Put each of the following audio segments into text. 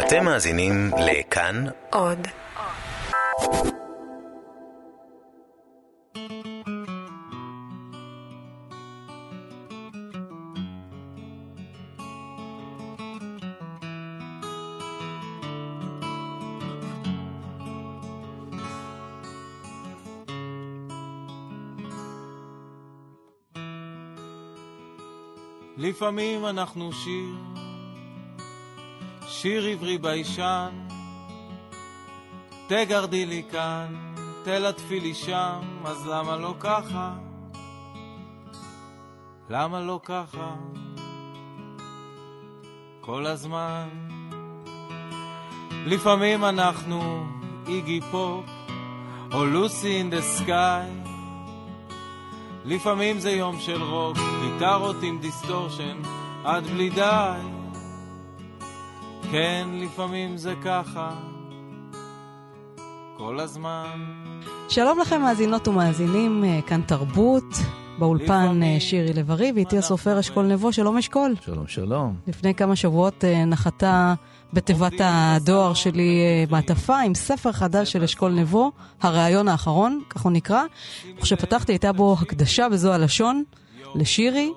אתם מאזינים לכאן עוד. לפעמים אנחנו שיר, שיר עברי ביישן, תגרדי לי כאן, תלטפי לי שם, אז למה לא ככה? למה לא ככה? כל הזמן. לפעמים אנחנו איגי פופ, או Lucy in the sky. לפעמים זה יום של רוק, גיטרות עם distortion, עד בלי די. כן, לפעמים זה ככה, כל הזמן. שלום לכם מאזינות ומאזינים, אה, כאן תרבות, באולפן אה, שירי לב-ארי, ואיתי הסופר אשכול נבו, שלום אשכול. שלום, שלום. לפני כמה שבועות אה, נחתה בתיבת הדואר שלי מעטפה עם ספר חדש של אשכול נבו, הראיון האחרון, כך הוא נקרא. וכשפתחתי הייתה בו הקדשה בזו הלשון לשירי.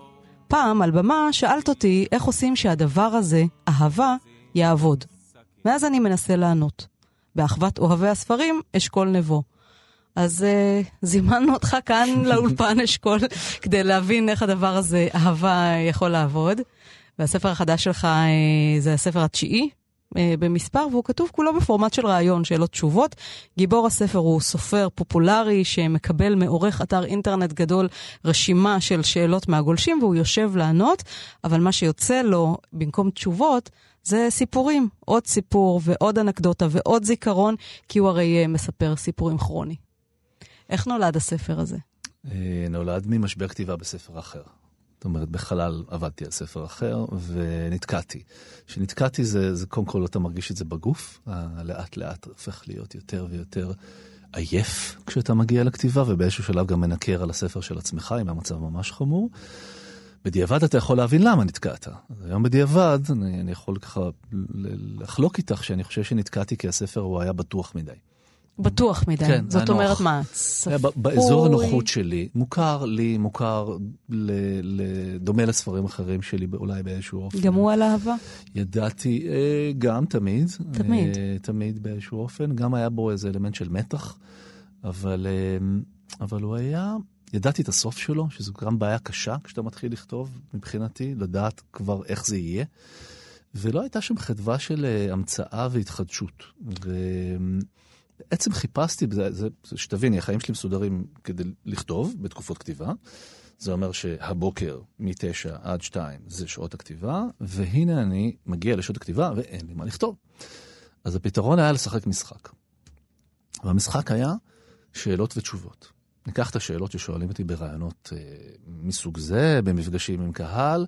פעם על במה שאלת אותי איך עושים שהדבר הזה, אהבה, יעבוד. מאז אני מנסה לענות. באחוות אוהבי הספרים, אשכול נבו. אז uh, זימנו אותך כאן לאולפן אשכול כדי להבין איך הדבר הזה, אהבה, יכול לעבוד. והספר החדש שלך uh, זה הספר התשיעי uh, במספר, והוא כתוב כולו בפורמט של ראיון, שאלות תשובות. גיבור הספר הוא סופר פופולרי שמקבל מעורך אתר אינטרנט גדול רשימה של שאלות מהגולשים, והוא יושב לענות, אבל מה שיוצא לו במקום תשובות, זה סיפורים, עוד סיפור ועוד אנקדוטה ועוד זיכרון, כי הוא הרי מספר סיפורים כרוני. איך נולד הספר הזה? נולד ממשבר כתיבה בספר אחר. זאת אומרת, בחלל עבדתי על ספר אחר ונתקעתי. כשנתקעתי זה, זה קודם כל אתה מרגיש את זה בגוף, לאט לאט הופך להיות יותר ויותר עייף כשאתה מגיע לכתיבה, ובאיזשהו שלב גם מנקר על הספר של עצמך, אם המצב ממש חמור. בדיעבד אתה יכול להבין למה נתקעת. היום בדיעבד אני, אני יכול ככה לחלוק איתך שאני חושב שנתקעתי כי הספר הוא היה בטוח מדי. בטוח מדי. כן, זאת אומרת. מה? צפוי? באזור הנוחות שלי, מוכר לי, מוכר ל, ל, דומה לספרים אחרים שלי אולי באיזשהו אופן. גם הוא על אהבה? ידעתי, אה, גם תמיד. תמיד. אה, תמיד באיזשהו אופן. גם היה בו איזה אלמנט של מתח, אבל, אה, אבל הוא היה, ידעתי את הסוף שלו, שזו גם בעיה קשה כשאתה מתחיל לכתוב, מבחינתי, לדעת כבר איך זה יהיה. ולא הייתה שם חדווה של המצאה והתחדשות. ו... בעצם חיפשתי, זה, זה, שתביני, החיים שלי מסודרים כדי לכתוב בתקופות כתיבה. זה אומר שהבוקר מ-9 עד 2 זה שעות הכתיבה, והנה אני מגיע לשעות הכתיבה ואין לי מה לכתוב. אז הפתרון היה לשחק משחק. והמשחק היה שאלות ותשובות. ניקח את השאלות ששואלים אותי ברעיונות אה, מסוג זה, במפגשים עם קהל,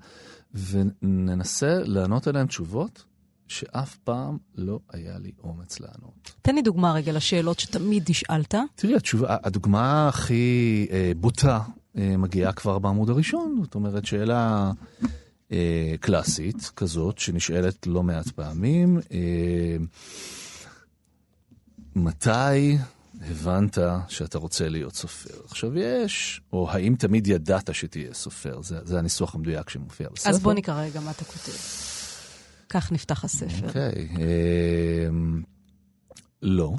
וננסה לענות עליהן תשובות שאף פעם לא היה לי אומץ לענות. תן לי דוגמה רגע לשאלות שתמיד נשאלת. תראי, התשובה, הדוגמה הכי אה, בוטה אה, מגיעה כבר בעמוד הראשון. זאת אומרת, שאלה אה, קלאסית כזאת, שנשאלת לא מעט פעמים. אה, מתי הבנת שאתה רוצה להיות סופר? עכשיו יש, או האם תמיד ידעת שתהיה סופר? זה, זה הניסוח המדויק שמופיע בספר. אז בוא נקרא רגע מה אתה כותב. כך נפתח הספר. אוקיי, okay, אה, לא,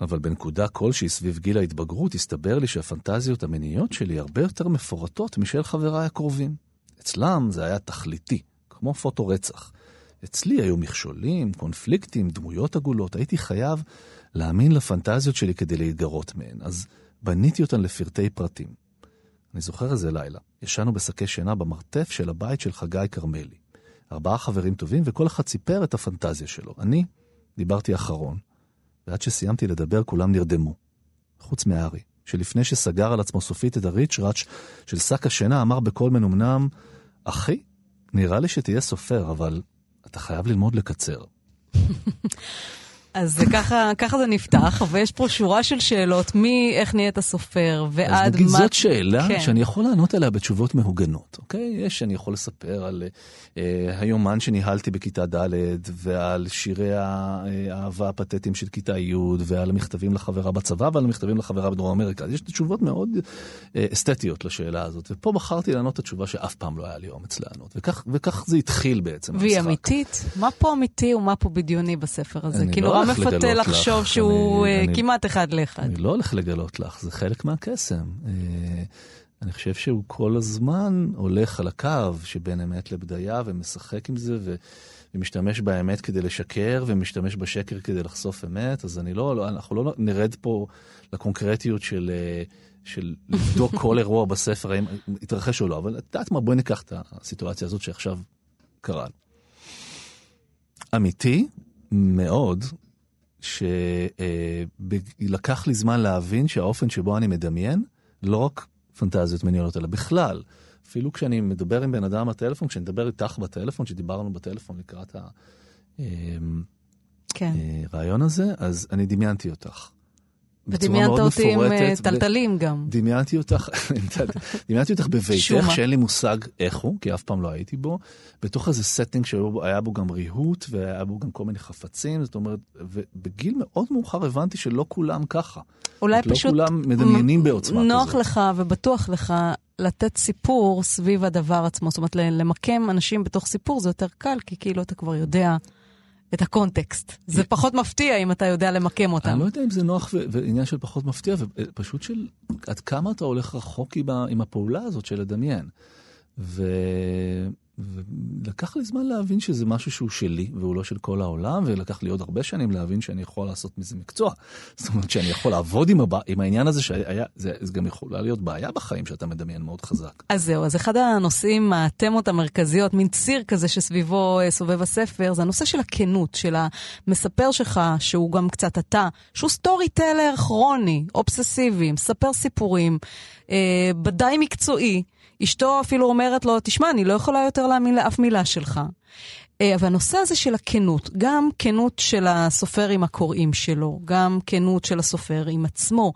אבל בנקודה כלשהי סביב גיל ההתבגרות הסתבר לי שהפנטזיות המיניות שלי הרבה יותר מפורטות משל חבריי הקרובים. אצלם זה היה תכליתי, כמו פוטו רצח. אצלי היו מכשולים, קונפליקטים, דמויות עגולות. הייתי חייב להאמין לפנטזיות שלי כדי להתגרות מהן, אז בניתי אותן לפרטי פרטים. אני זוכר איזה לילה, ישנו בשקי שינה במרתף של הבית של חגי כרמלי. ארבעה חברים טובים, וכל אחד סיפר את הפנטזיה שלו. אני דיברתי אחרון, ועד שסיימתי לדבר כולם נרדמו. חוץ מארי, שלפני שסגר על עצמו סופית את הריצ'ראץ' של שק השינה, אמר בקול מנומנם, אחי, נראה לי שתהיה סופר, אבל אתה חייב ללמוד לקצר. אז ככה, ככה זה נפתח, ויש פה שורה של שאלות, מאיך נהיית סופר ועד מה... אז נגיד זאת שאלה כן. שאני יכול לענות עליה בתשובות מהוגנות, אוקיי? יש, אני יכול לספר על אה, היומן שניהלתי בכיתה ד' ועל שירי האהבה הפתטיים של כיתה י' ועל המכתבים לחברה בצבא ועל המכתבים לחברה בדרום אמריקה. יש תשובות מאוד אה, אסתטיות לשאלה הזאת, ופה בחרתי לענות את התשובה שאף פעם לא היה לי אומץ לענות, וכך, וכך זה התחיל בעצם. והיא המשחק. אמיתית? מה פה אמיתי ומה פה בדיוני בספר הזה? כאילו, לא הולך מפתה לחשוב לך, שהוא אני- אה, אני- כמעט אחד לאחד? אני לא הולך לגלות לך, זה חלק מהקסם. אה, אני חושב שהוא כל הזמן הולך על הקו שבין אמת לבדיה ומשחק עם זה ו... ומשתמש באמת כדי לשקר ומשתמש בשקר כדי לחשוף אמת, אז אני לא, לא אנחנו לא נרד פה לקונקרטיות של, אה, של לבדוק כל אירוע בספר, האם התרחש או לא, אבל את יודעת מה, בואי ניקח את הסיטואציה הזאת שעכשיו קרה. אמיתי מאוד, שלקח לי זמן להבין שהאופן שבו אני מדמיין, לא רק פנטזיות מניעות, אלא בכלל. אפילו כשאני מדבר עם בן אדם בטלפון, כשאני מדבר איתך בטלפון, שדיברנו בטלפון לקראת כן. הרעיון הזה, אז אני דמיינתי אותך. ודמיינת אותי עם אה, טלטלים גם. דמיינתי אותך, דמיינתי אותך בביתך? שאין לי מושג איך הוא, כי אף פעם לא הייתי בו, בתוך איזה setting שהיה בו גם ריהוט, והיה בו גם כל מיני חפצים, זאת אומרת, ובגיל מאוד מאוחר הבנתי שלא כולם ככה. אולי לא פשוט כולם מדמיינים בעוצמה נוח כזאת. לך ובטוח לך לתת סיפור סביב הדבר עצמו. זאת אומרת, למקם אנשים בתוך סיפור זה יותר קל, כי כאילו אתה כבר יודע את הקונטקסט. זה פחות מפתיע אם אתה יודע למקם אותם. אני לא יודע אם זה נוח ועניין של פחות מפתיע, ופשוט של עד כמה אתה הולך רחוק עם, הפעולה הזאת של לדמיין. ו... ולקח לי זמן להבין שזה משהו שהוא שלי, והוא לא של כל העולם, ולקח לי עוד הרבה שנים להבין שאני יכול לעשות מזה מקצוע. זאת אומרת שאני יכול לעבוד עם, הבא, עם העניין הזה, שהיה, זה, זה גם יכולה להיות בעיה בחיים שאתה מדמיין מאוד חזק. אז זהו, אז אחד הנושאים, התמות המרכזיות, מין ציר כזה שסביבו אה, סובב הספר, זה הנושא של הכנות, של המספר שלך, שהוא גם קצת אתה, שהוא סטורי טלר כרוני, אובססיבי, מספר סיפורים, אה, ודאי מקצועי. אשתו אפילו אומרת לו, תשמע, אני לא יכולה יותר להאמין לאף מילה שלך. אה, אבל הנושא הזה של הכנות, גם כנות של הסופר עם הקוראים שלו, גם כנות של הסופר עם עצמו.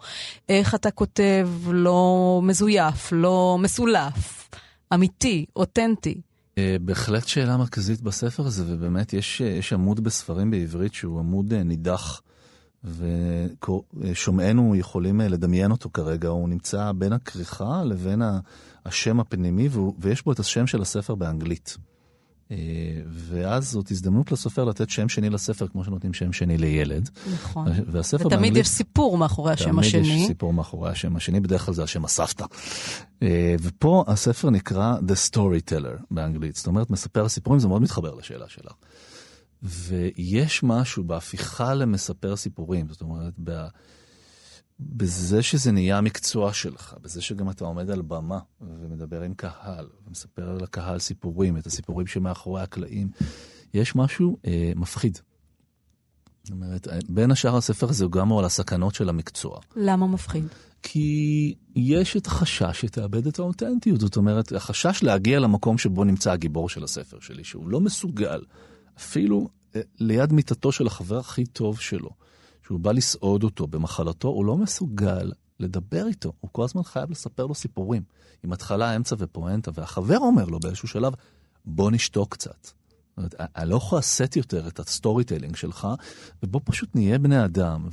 איך אתה כותב לא מזויף, לא מסולף, אמיתי, אותנטי. אה, בהחלט שאלה מרכזית בספר הזה, ובאמת יש, יש עמוד בספרים בעברית שהוא עמוד אה, נידח, ושומעינו יכולים אה, לדמיין אותו כרגע, הוא נמצא בין הכריכה לבין השם הפנימי, והוא- ויש בו את השם של הספר באנגלית. אה, ואז זאת הזדמנות לסופר לתת שם שני לספר, כמו שנותנים שם שני לילד. נכון. והספר ותמיד באנגלית... יש סיפור מאחורי השם השני. תמיד יש סיפור מאחורי השם השני, בדרך כלל זה השם הסבתא. אה, ופה הספר נקרא The Storyteller באנגלית, זאת אומרת מספר סיפורים, זה מאוד מתחבר לשאלה שלך. ויש משהו בהפיכה למספר סיפורים, זאת אומרת, ב... בזה שזה נהיה המקצוע שלך, בזה שגם אתה עומד על במה ומדבר עם קהל, ומספר לקהל סיפורים, את הסיפורים שמאחורי הקלעים, יש משהו אה, מפחיד. זאת אומרת, בין השאר הספר הזה הוא גם על הסכנות של המקצוע. למה מפחיד? כי יש את החשש שתאבד את האותנטיות, זאת אומרת, החשש להגיע למקום שבו נמצא הגיבור של הספר שלי, שהוא לא מסוגל, אפילו אה, ליד מיטתו של החבר הכי טוב שלו, שהוא בא לסעוד אותו במחלתו, הוא לא מסוגל לדבר איתו, הוא כל הזמן חייב לספר לו סיפורים, עם התחלה, אמצע ופואנטה, והחבר אומר לו באיזשהו שלב, בוא נשתוק קצת. אומרת, אני לא יכול לשאת יותר את ה storytelling שלך, ובוא פשוט נהיה בני אדם,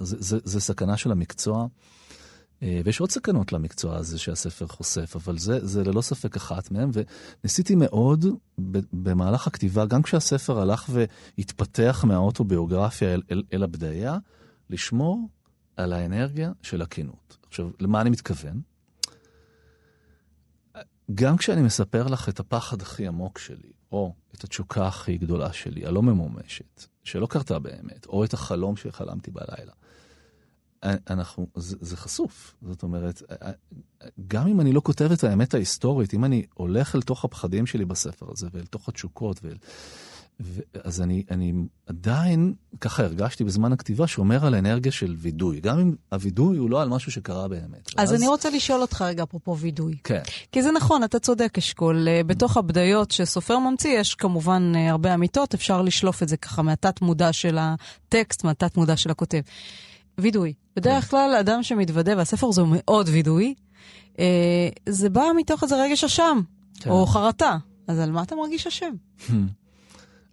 וזה סכנה של המקצוע. אה, ויש עוד סכנות למקצוע הזה שהספר חושף, אבל זה, זה ללא ספק אחת מהם, וניסיתי מאוד במהלך הכתיבה, גם כשהספר הלך והתפתח מהאוטוביוגרפיה אל, אל, אל הבדיה, לשמור על האנרגיה של הכנות. עכשיו, למה אני מתכוון? גם כשאני מספר לך את הפחד הכי עמוק שלי, או את התשוקה הכי גדולה שלי, הלא ממומשת, שלא קרתה באמת, או את החלום שחלמתי בלילה, אנחנו, זה, זה חשוף. זאת אומרת, גם אם אני לא כותב את האמת ההיסטורית, אם אני הולך אל תוך הפחדים שלי בספר הזה, ואל תוך התשוקות, ואל, ו- אז אני, אני עדיין, ככה הרגשתי בזמן הכתיבה, שומר על אנרגיה של וידוי. גם אם הווידוי הוא לא על משהו שקרה באמת. אז אני רוצה לשאול אותך רגע, אפרופו וידוי. כן. כי זה נכון, אתה צודק, אשכול. אה, בתוך הבדיות שסופר ממציא, יש כמובן אה, הרבה אמיתות, אפשר לשלוף את זה ככה מהתת מודע של הטקסט, מהתת מודע של הכותב. וידוי. בדרך כלל, אדם שמתוודה, והספר הזה הוא מאוד וידוי, אה, זה בא מתוך איזה רגש אשם, כן. או חרטה. אז על מה אתה מרגיש אשם?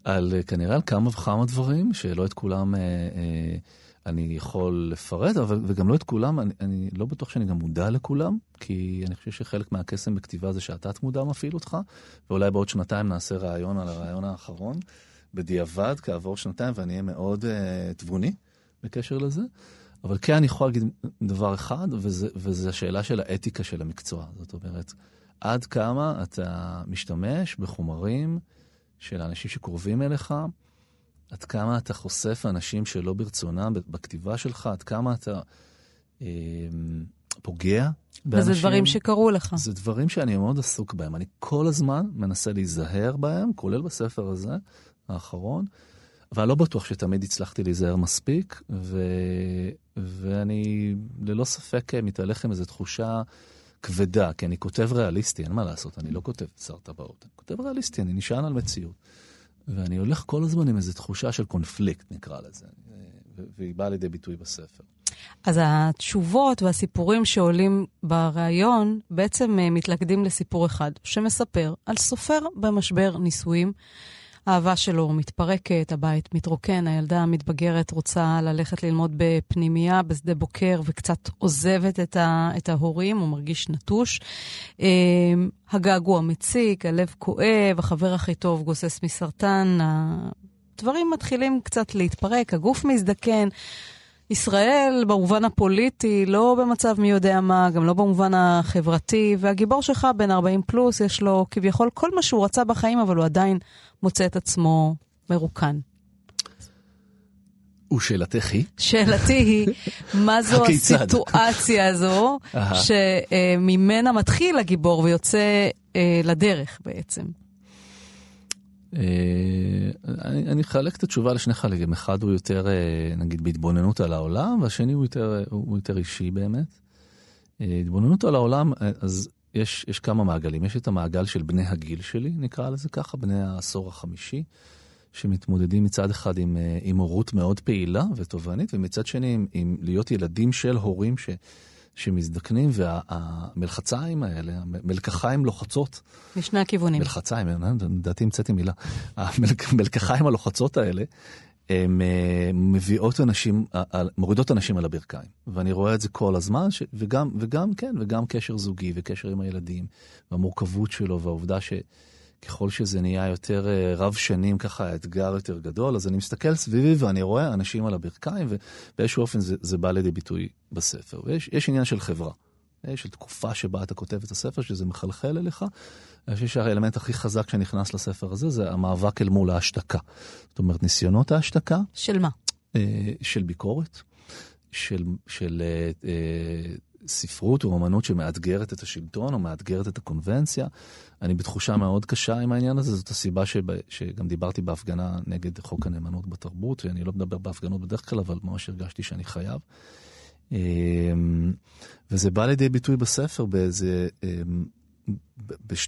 על אה, כנראה על כמה וכמה דברים, שלא את כולם אה, אה, אני יכול לפרט, אבל וגם לא את כולם, אני, אני לא בטוח שאני גם מודע לכולם, כי אני חושב שחלק מהקסם בכתיבה זה שהתת מודע מפעיל אותך, ואולי בעוד שנתיים נעשה ראיון על הראיון האחרון, בדיעבד, כעבור שנתיים, ואני אהיה מאוד אה, תבוני בקשר לזה. אבל כן אני יכול להגיד דבר אחד, וזה, וזה השאלה של האתיקה של המקצוע. זאת אומרת, עד כמה אתה משתמש בחומרים של האנשים שקרובים אליך, עד כמה אתה חושף אנשים שלא ברצונם בכתיבה שלך, עד כמה אתה אה, פוגע באנשים. וזה דברים שקרו לך. זה דברים שאני מאוד עסוק בהם. אני כל הזמן מנסה להיזהר בהם, כולל בספר הזה, האחרון, אבל לא בטוח שתמיד הצלחתי להיזהר מספיק, ו... ואני ללא ספק מתהלך עם איזו תחושה כבדה, כי אני כותב ריאליסטי, אין מה לעשות, אני לא כותב שר טבעות, אני כותב ריאליסטי, אני נשען על מציאות. ואני הולך כל הזמן עם איזו תחושה של קונפליקט, נקרא לזה, והיא באה לידי ביטוי בספר. אז התשובות והסיפורים שעולים בריאיון בעצם אה, מתלכדים לסיפור אחד, שמספר על סופר במשבר נישואים. האהבה שלו מתפרקת, הבית מתרוקן, הילדה המתבגרת רוצה ללכת ללמוד בפנימייה בשדה בוקר וקצת עוזבת את, ה, את ההורים, הוא מרגיש נטוש. אה, הגעגוע מציק, הלב כואב, החבר הכי טוב גוסס מסרטן, הדברים מתחילים קצת להתפרק, הגוף מזדקן. ישראל במובן הפוליטי, לא במצב מי יודע מה, גם לא במובן החברתי, והגיבור שלך בן 40 פלוס, יש לו כביכול כל מה שהוא רצה בחיים, אבל הוא עדיין מוצא את עצמו מרוקן. ושאלתך היא? שאלתי היא, מה זו הסיטואציה הזו שממנה מתחיל הגיבור ויוצא אה, לדרך בעצם? אני אחלק את התשובה לשני חלקים. אחד הוא יותר, נגיד, בהתבוננות על העולם, והשני הוא יותר, הוא יותר אישי באמת. התבוננות על העולם, אז יש, יש כמה מעגלים. יש את המעגל של בני הגיל שלי, נקרא לזה ככה, בני העשור החמישי, שמתמודדים מצד אחד עם, עם הורות מאוד פעילה ותובענית, ומצד שני עם, עם להיות ילדים של הורים ש... שמזדקנים, והמלחציים האלה, המלקחיים לוחצות. משני הכיוונים. מלחציים, לדעתי המצאתי מילה. המלקחיים הלוחצות האלה, הן מביאות אנשים, מורידות אנשים על הברכיים. ואני רואה את זה כל הזמן, ש, וגם, וגם, כן, וגם קשר זוגי וקשר עם הילדים, והמורכבות שלו, והעובדה ש... ככל שזה נהיה יותר רב שנים, ככה האתגר יותר גדול, אז אני מסתכל סביבי ואני רואה אנשים על הברכיים, ובאיזשהו אופן זה, זה בא לידי ביטוי בספר. ויש עניין של חברה, של תקופה שבה אתה כותב את הספר, שזה מחלחל אליך. אני חושב שהאלמנט הכי חזק שנכנס לספר הזה זה המאבק אל מול ההשתקה. זאת אומרת, ניסיונות ההשתקה. של מה? של ביקורת, של, של ספרות או אמנות שמאתגרת את השלטון או מאתגרת את הקונבנציה. אני בתחושה מאוד קשה עם העניין הזה, זאת הסיבה שב, שגם דיברתי בהפגנה נגד חוק הנאמנות בתרבות, ואני לא מדבר בהפגנות בדרך כלל, אבל ממש הרגשתי שאני חייב. וזה בא לידי ביטוי בספר באיזה,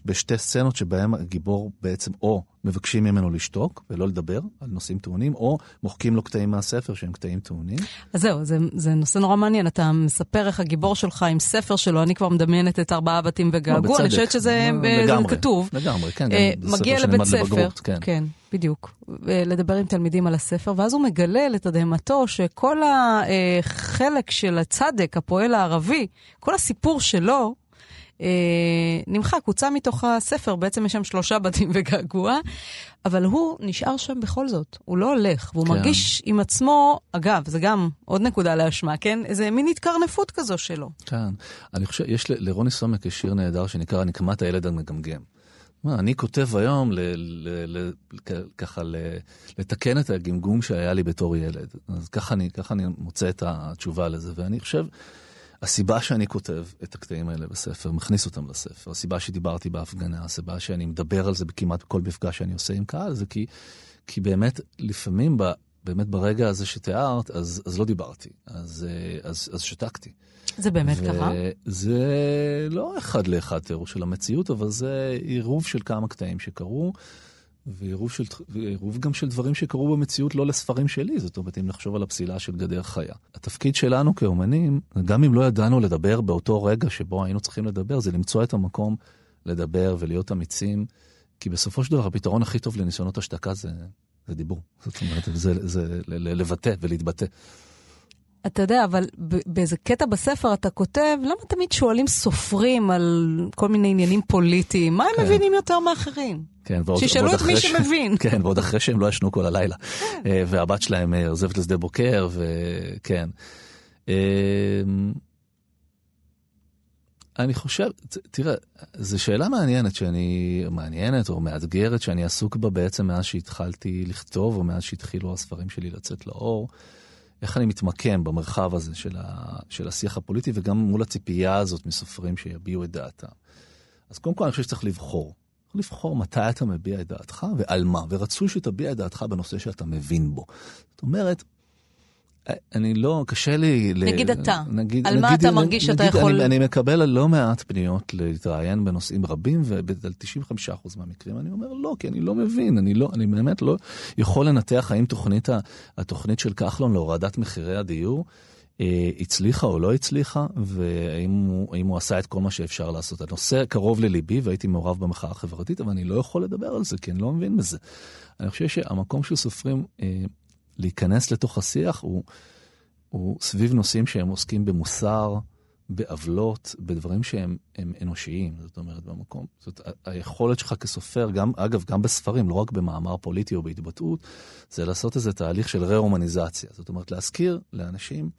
בשתי סצנות שבהם הגיבור בעצם או מבקשים ממנו לשתוק ולא לדבר על נושאים טעונים, או מוחקים לו קטעים מהספר שהם קטעים טעונים. אז זהו, זה, זה נושא נורא מעניין. אתה מספר איך הגיבור שלך עם ספר שלו, אני כבר מדמיינת את ארבעה בתים וגעגוע, אני חושבת שזה לגמרי, כתוב. לגמרי, כן, אה, מגיע לבית ספר, לבגרות, כן. כן, בדיוק, לדבר עם תלמידים על הספר, ואז הוא מגלה לתדהמתו שכל החלק של הצדק, הפועל הערבי, כל הסיפור שלו, אה, נמחק, הוצא מתוך הספר, בעצם יש שם שלושה בתים וגעגוע, אבל הוא נשאר שם בכל זאת, הוא לא הולך, והוא כן. מרגיש עם עצמו, אגב, זה גם עוד נקודה לאשמה, כן? איזה מין התקרנפות כזו שלו. כן, אני חושב, יש לרוני סומק יש שיר נהדר שנקרא נקמת הילד המגמגם. אני כותב היום ל, ל, ל, ככה ל, לתקן את הגמגום שהיה לי בתור ילד. אז ככה אני, ככה אני מוצא את התשובה לזה, ואני חושב... הסיבה שאני כותב את הקטעים האלה בספר, מכניס אותם לספר, הסיבה שדיברתי בהפגנה, הסיבה שאני מדבר על זה בכמעט כל מפגש שאני עושה עם קהל, זה כי, כי באמת, לפעמים, ב, באמת ברגע הזה שתיארת, אז, אז לא דיברתי, אז, אה, אז, אז שתקתי. זה באמת ככה? זה לא אחד לאחד תיאור של המציאות, אבל זה עירוב של כמה קטעים שקרו. ועירוב, של, ועירוב גם של דברים שקרו במציאות לא לספרים שלי, זאת אומרת, אם נחשוב על הפסילה של גדר חיה. התפקיד שלנו כאומנים, גם אם לא ידענו לדבר באותו רגע שבו היינו צריכים לדבר, זה למצוא את המקום לדבר ולהיות אמיצים, כי בסופו של דבר הפתרון הכי טוב לניסיונות השתקה זה, זה דיבור. זאת אומרת, זה, זה, זה לבטא ולהתבטא. אתה יודע, אבל באיזה קטע בספר אתה כותב, למה תמיד שואלים סופרים על כל מיני עניינים פוליטיים? מה הם כן. מבינים יותר מאחרים? כן, ועוד, שישאלו את מי ש... שמבין. כן, ועוד אחרי שהם לא ישנו כל הלילה. כן. אה, והבת שלהם אה, עוזבת לשדה בוקר, וכן. אמ, אני חושב, תראה, זו שאלה מעניינת שאני, מעניינת או מאתגרת שאני עסוק בה בעצם מאז שהתחלתי לכתוב, או מאז שהתחילו הספרים שלי לצאת לאור. איך אני מתמקם במרחב הזה של, ה, של השיח הפוליטי, וגם מול הציפייה הזאת מסופרים שיביעו את דעתם. אז קודם כל אני חושב שצריך לבחור. לבחור מתי אתה מביע את דעתך ועל מה, ורצוי שתביע את דעתך בנושא שאתה מבין בו. זאת אומרת, אני לא, קשה לי... נגיד ל... אתה, נגיד, על נגיד, מה אתה נגיד, מרגיש שאתה יכול... אני, אני מקבל לא מעט פניות להתראיין בנושאים רבים, ועל 95% מהמקרים אני אומר לא, כי אני לא מבין, אני, לא, אני באמת לא יכול לנתח האם תוכנית, התוכנית של כחלון להורדת מחירי הדיור אה, הצליחה או לא הצליחה, והאם הוא, הוא עשה את כל מה שאפשר לעשות. הנושא קרוב לליבי והייתי מעורב במחאה החברתית, אבל אני לא יכול לדבר על זה, כי אני לא מבין בזה. אני חושב שהמקום של סופרים... להיכנס לתוך השיח הוא, הוא סביב נושאים שהם עוסקים במוסר, בעוולות, בדברים שהם אנושיים, זאת אומרת, במקום. זאת היכולת שלך כסופר, גם, אגב, גם בספרים, לא רק במאמר פוליטי או בהתבטאות, זה לעשות איזה תהליך של רה-הומניזציה. זאת אומרת, להזכיר לאנשים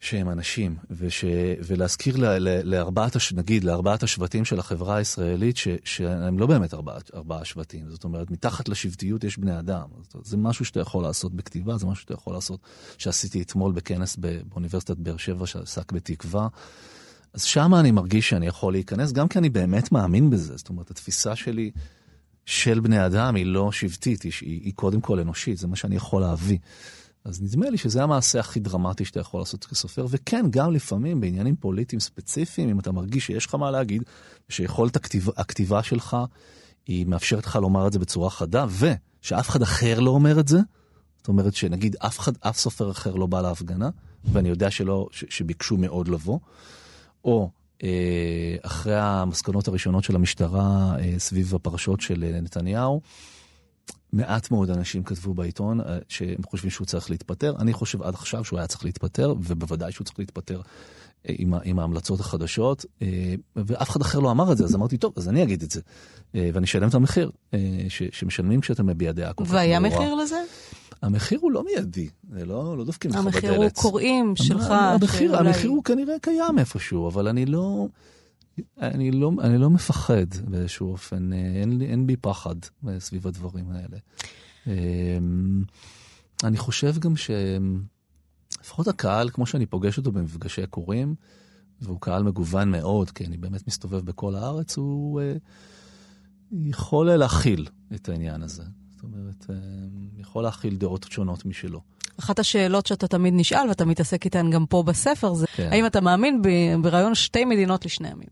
שהם אנשים, וש, ולהזכיר ל, ל, לארבעת, הש, נגיד, לארבעת השבטים של החברה הישראלית, ש, שהם לא באמת ארבעה שבטים. זאת אומרת, מתחת לשבטיות יש בני אדם. זאת, זה משהו שאתה יכול לעשות בכתיבה, זה משהו שאתה יכול לעשות, שעשיתי אתמול בכנס באוניברסיטת באר שבע, שעסק בתקווה. אז שם אני מרגיש שאני יכול להיכנס, גם כי אני באמת מאמין בזה. זאת אומרת, התפיסה שלי של בני אדם היא לא שבטית, היא, היא קודם כל אנושית, זה מה שאני יכול להביא. אז נדמה לי שזה המעשה הכי דרמטי שאתה יכול לעשות כסופר, וכן, גם לפעמים בעניינים פוליטיים ספציפיים, אם אתה מרגיש שיש לך מה להגיד, שיכולת הכתיב, הכתיבה שלך, היא מאפשרת לך לומר את זה בצורה חדה, ושאף אחד אחר לא אומר את זה, זאת אומרת שנגיד אף, אחד, אף סופר אחר לא בא להפגנה, ואני יודע שלא, ש, שביקשו מאוד לבוא, או אה, אחרי המסקנות הראשונות של המשטרה אה, סביב הפרשות של אה, נתניהו, מעט מאוד אנשים כתבו בעיתון אה, שהם חושבים שהוא צריך להתפטר. אני חושב עד עכשיו שהוא היה צריך להתפטר, ובוודאי שהוא צריך להתפטר אה, עם, עם ההמלצות החדשות, אה, ואף אחד אחר לא אמר את זה, אז אמרתי, טוב, אז אני אגיד את זה. ואני אשלם את המחיר ש, שמשלמים כשאתה מביע דעה כל כך ברורה. והיה מחיר לזה? המחיר הוא לא מיידי, זה לא, לא דופקים לך בדלת. המחיר הוא קוראים שלך. המחיר. המחיר הוא כנראה קיים איפשהו, אבל אני לא... אני לא, אני לא מפחד באיזשהו אופן, אה, אין, אין בי פחד סביב הדברים האלה. אמ, אני חושב גם שלפחות הקהל, כמו שאני פוגש אותו במפגשי קוראים, והוא קהל מגוון מאוד, כי אני באמת מסתובב בכל הארץ, הוא אה, יכול להכיל את העניין הזה. זאת אומרת, אה, יכול להכיל דעות שונות משלו. אחת השאלות שאתה תמיד נשאל, ואתה מתעסק איתן גם פה בספר, זה כן. האם אתה מאמין ברעיון שתי מדינות לשני עמים?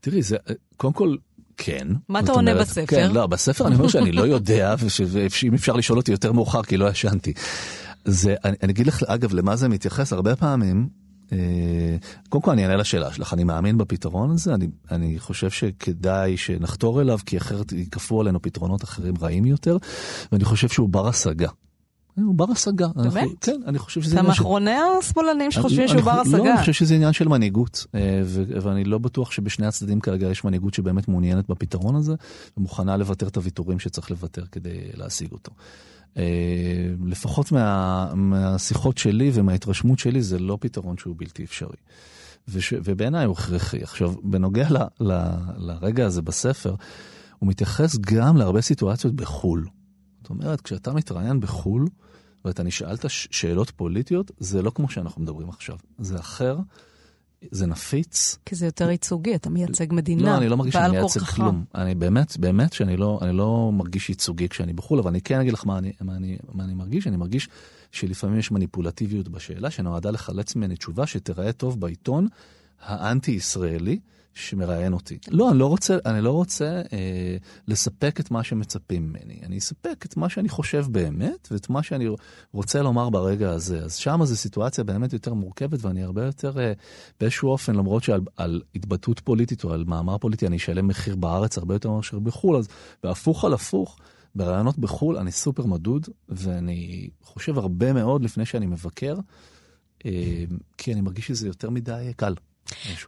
תראי, זה, קודם כל, כן. מה אתה עונה בספר? כן, לא, בספר אני אומר שאני לא יודע, ושאם אפשר לשאול אותי יותר מאוחר, כי לא ישנתי. זה, אני, אני אגיד לך, אגב, למה זה מתייחס, הרבה פעמים, אה, קודם כל אני אענה לשאלה שלך, אני מאמין בפתרון הזה, אני, אני חושב שכדאי שנחתור אליו, כי אחרת ייכפו עלינו פתרונות אחרים רעים יותר, ואני חושב שהוא בר השגה. הוא בר השגה. באמת? כן, אני חושב שזה... אתה מאחרוני השמאלנים שחושבים שהוא בר השגה. לא, אני חושב שזה עניין של מנהיגות, אה, ואני לא בטוח שבשני הצדדים כרגע יש מנהיגות שבאמת מעוניינת בפתרון הזה, ומוכנה לוותר את הוויתורים שצריך לוותר כדי להשיג אותו. אה, לפחות מה, מהשיחות שלי ומההתרשמות שלי, זה לא פתרון שהוא בלתי אפשרי. וש, ובעיניי הוא הכרחי. עכשיו, בנוגע ל, ל, לרגע הזה בספר, הוא מתייחס גם להרבה סיטואציות בחו"ל. זאת אומרת, כשאתה מתראיין בחו"ל, ואתה נשאלת שאלות פוליטיות, זה לא כמו שאנחנו מדברים עכשיו. זה אחר, זה נפיץ. כי זה יותר ייצוגי, אתה מייצג מדינה. לא, אני לא מרגיש שאני מייצג כורחך. כלום. אני באמת, באמת שאני לא, אני לא מרגיש ייצוגי כשאני בחו"ל, אבל אני כן אגיד לך מה אני, מה, אני, מה אני מרגיש. אני מרגיש שלפעמים יש מניפולטיביות בשאלה שנועדה לחלץ ממני תשובה שתיראה טוב בעיתון האנטי-ישראלי שמראיין אותי. לא, אני לא רוצה, אני לא רוצה אה, לספק את מה שמצפים ממני. אני אספק את מה שאני חושב באמת ואת מה שאני רוצה לומר ברגע הזה. אז שם זו סיטואציה באמת יותר מורכבת ואני הרבה יותר אה, באיזשהו אופן, למרות שעל על התבטאות פוליטית או על מאמר פוליטי אני אשלם מחיר בארץ הרבה יותר מאשר בחו"ל, אז בהפוך על הפוך. ברעיונות בחו"ל אני סופר מדוד, ואני חושב הרבה מאוד לפני שאני מבקר, אה, כי אני מרגיש שזה יותר מדי קל.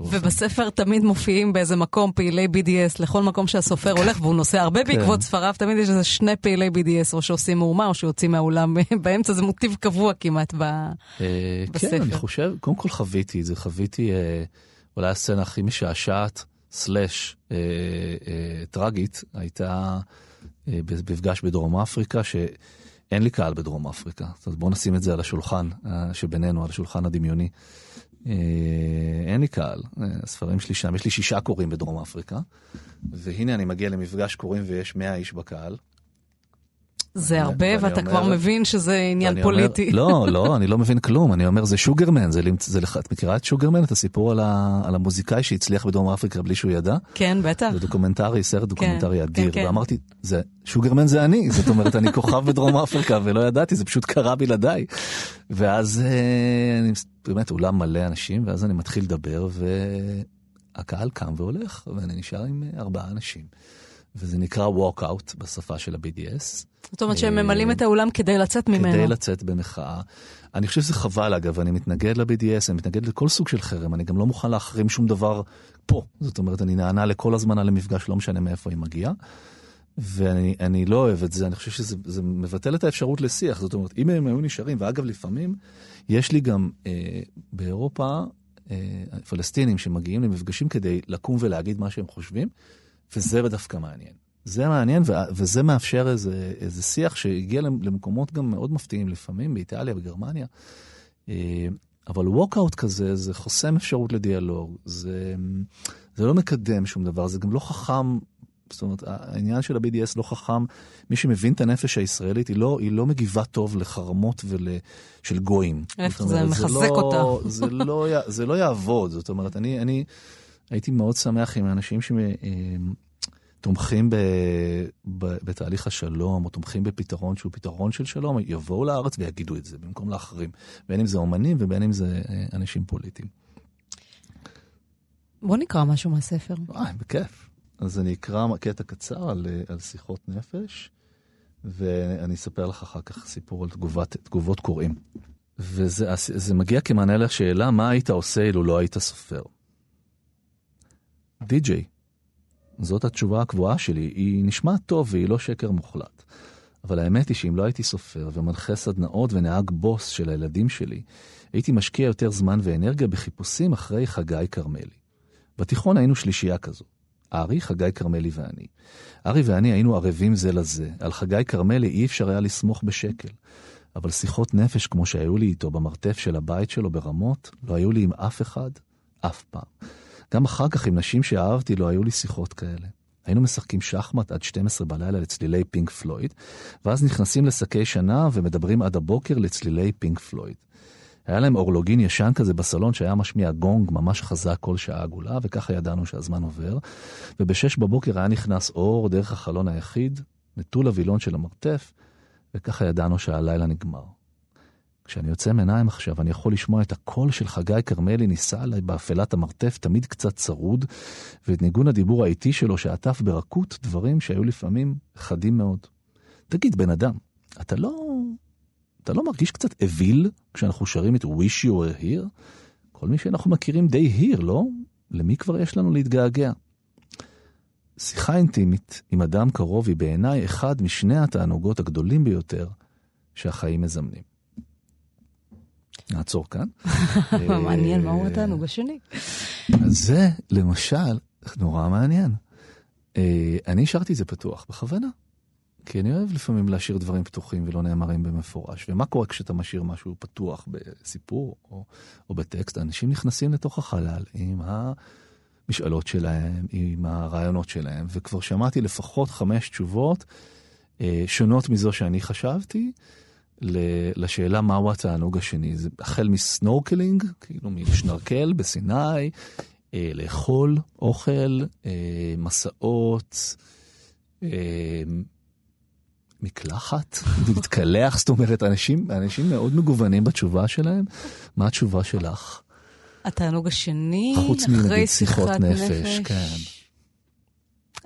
ובספר תמיד מופיעים באיזה מקום פעילי BDS, לכל מקום שהסופר הולך, והוא נוסע הרבה כן. בעקבות ספריו, תמיד יש איזה שני פעילי BDS, או שעושים מהומה, או שיוצאים מהאולם באמצע, זה מוטיב קבוע כמעט. אה, בספר. כן, אני חושב, קודם כל חוויתי את זה, חוויתי אה, אולי הסצנה הכי משעשעת, סלאש אה, טרגית, הייתה במפגש בדרום אפריקה, שאין לי קהל בדרום אפריקה. אז בואו נשים את זה על השולחן שבינינו, על השולחן הדמיוני. אה, אין לי קהל, אה, הספרים שלי שם, יש לי שישה קוראים בדרום אפריקה, והנה אני מגיע למפגש קוראים ויש מאה איש בקהל. זה הרבה, ואתה אומר- כבר מבין שזה עניין ואני אומר- פוליטי. לא, לא, אני לא מבין כלום. אני אומר, זה שוגרמן, זה, זה, לח- את מכירה את שוגרמן? את הסיפור על, ה, על המוזיקאי שהצליח בדרום אפריקה בלי שהוא ידע? כן, בטח. זה דוקומנטרי, סרט דוקומנטרי אדיר. כן, כן. ואמרתי, זה, שוגרמן זה אני. זאת אומרת, אני כוכב בדרום אפריקה ולא ידעתי, זה פשוט קרה בלעדיי. ואז אה, אני, באמת אולם מלא אנשים, ואז אני מתחיל לדבר, והקהל קם והולך, ואני נשאר עם אה, ארבעה אנשים. וזה נקרא walk out בשפה של ה-BDS. זאת אומרת שהם ממלאים את האולם כדי לצאת ממנו. כדי לצאת במחאה. אני חושב שזה חבל אגב, אני מתנגד ל-BDS, אני מתנגד לכל סוג של חרם, אני גם לא מוכן להחרים שום דבר פה. זאת אומרת, אני נענה לכל הזמנה למפגש, לא משנה מאיפה היא מגיעה. ואני אני לא אוהב את זה, אני חושב שזה זה מבטל את האפשרות לשיח. זאת אומרת, אם הם היו נשארים, ואגב, לפעמים יש לי גם אה, באירופה אה, פלסטינים שמגיעים למפגשים כדי לקום ולהגיד מה שהם חושבים, וזה דווקא מעניין. זה מעניין, וזה מאפשר איזה, איזה שיח שהגיע למ- למקומות גם מאוד מפתיעים לפעמים, באיטליה, בגרמניה. אה, אבל ווקאוט כזה, זה חוסם אפשרות לדיאלוג, זה, זה לא מקדם שום דבר, זה גם לא חכם. זאת אומרת, העניין של ה-BDS לא חכם. מי שמבין את הנפש הישראלית, היא לא, היא לא מגיבה טוב לחרמות ול, של גויים. להפך, זאת זה אומרת, מחזק לא, אותה. זה לא, י- זה לא יעבוד. זאת אומרת, אני, אני הייתי מאוד שמח אם האנשים שתומכים ב, ב, בתהליך השלום, או תומכים בפתרון שהוא פתרון של שלום, יבואו לארץ ויגידו את זה, במקום להחרים. בין אם זה אומנים ובין אם זה אה, אנשים פוליטיים. בוא נקרא משהו מהספר. וואי, בכיף. אז אני אקרא קטע קצר על, אה, על שיחות נפש, ואני אספר לך אחר כך סיפור על תגובת, תגובות קוראים. וזה זה מגיע כמענה לשאלה, מה היית עושה אילו לא היית סופר? די-ג'יי. זאת התשובה הקבועה שלי, היא נשמעת טוב והיא לא שקר מוחלט. אבל האמת היא שאם לא הייתי סופר ומנחה סדנאות ונהג בוס של הילדים שלי, הייתי משקיע יותר זמן ואנרגיה בחיפושים אחרי חגי כרמלי. בתיכון היינו שלישייה כזו. ארי, חגי כרמלי ואני. ארי ואני היינו ערבים זה לזה. על חגי כרמלי אי אפשר היה לסמוך בשקל. אבל שיחות נפש כמו שהיו לי איתו במרתף של הבית שלו ברמות, לא היו לי עם אף אחד, אף פעם. גם אחר כך עם נשים שאהבתי לא היו לי שיחות כאלה. היינו משחקים שחמט עד 12 בלילה לצלילי פינק פלויד, ואז נכנסים לשקי שנה ומדברים עד הבוקר לצלילי פינק פלויד. היה להם אורלוגין ישן כזה בסלון שהיה משמיע גונג ממש חזק כל שעה עגולה, וככה ידענו שהזמן עובר. ובשש בבוקר היה נכנס אור דרך החלון היחיד, נטול הווילון של המרתף, וככה ידענו שהלילה נגמר. כשאני יוצא מעיניים עכשיו, אני יכול לשמוע את הקול של חגי כרמלי נישא עליי באפלת המרתף, תמיד קצת צרוד, ואת ניגון הדיבור האיטי שלו שעטף ברכות דברים שהיו לפעמים חדים מאוד. תגיד, בן אדם, אתה לא... אתה לא מרגיש קצת אוויל כשאנחנו שרים את Wish You were here? כל מי שאנחנו מכירים די here, לא? למי כבר יש לנו להתגעגע? שיחה אינטימית עם אדם קרוב היא בעיניי אחד משני התענוגות הגדולים ביותר שהחיים מזמנים. נעצור כאן. מעניין, מהו התענוג השני? אז זה, למשל, נורא מעניין. אה, אני השארתי את זה פתוח בכוונה. כי אני אוהב לפעמים להשאיר דברים פתוחים ולא נאמרים במפורש. ומה קורה כשאתה משאיר משהו פתוח בסיפור או, או בטקסט? אנשים נכנסים לתוך החלל עם המשאלות שלהם, עם הרעיונות שלהם, וכבר שמעתי לפחות חמש תשובות אה, שונות מזו שאני חשבתי. לשאלה מהו התענוג השני. זה החל מסנורקלינג, כאילו מלשנרקל בסיני, אה, לאכול אוכל, אה, מסעות, אה, מקלחת, להתקלח, זאת אומרת, אנשים, אנשים מאוד מגוונים בתשובה שלהם. מה התשובה שלך? התענוג השני, חוץ אחרי שיחות שיחת נפש, נפש. כן.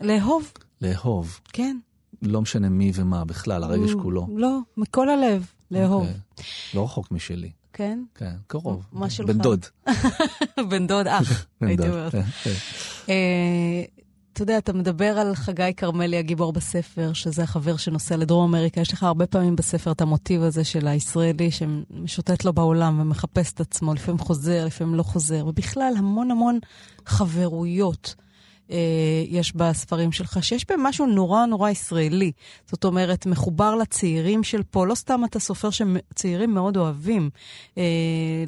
לאהוב, לאהוב, כן. לא משנה מי ומה בכלל, הרגש כולו. לא, מכל הלב, לאהוב. אוקיי. לא רחוק משלי, כן? כן, קרוב. מה שלך? בן דוד. בן דוד אח, הייתי אומרת. כן, כן. אה, אתה יודע, אתה מדבר על חגי כרמלי הגיבור בספר, שזה החבר שנוסע לדרום אמריקה. יש לך הרבה פעמים בספר את המוטיב הזה של הישראלי שמשוטט לו בעולם ומחפש את עצמו, לפעמים חוזר, לפעמים לא חוזר, ובכלל המון המון חברויות. אה, יש בספרים שלך, שיש בהם משהו נורא נורא ישראלי. זאת אומרת, מחובר לצעירים של פה. לא סתם אתה סופר שצעירים מאוד אוהבים, אה,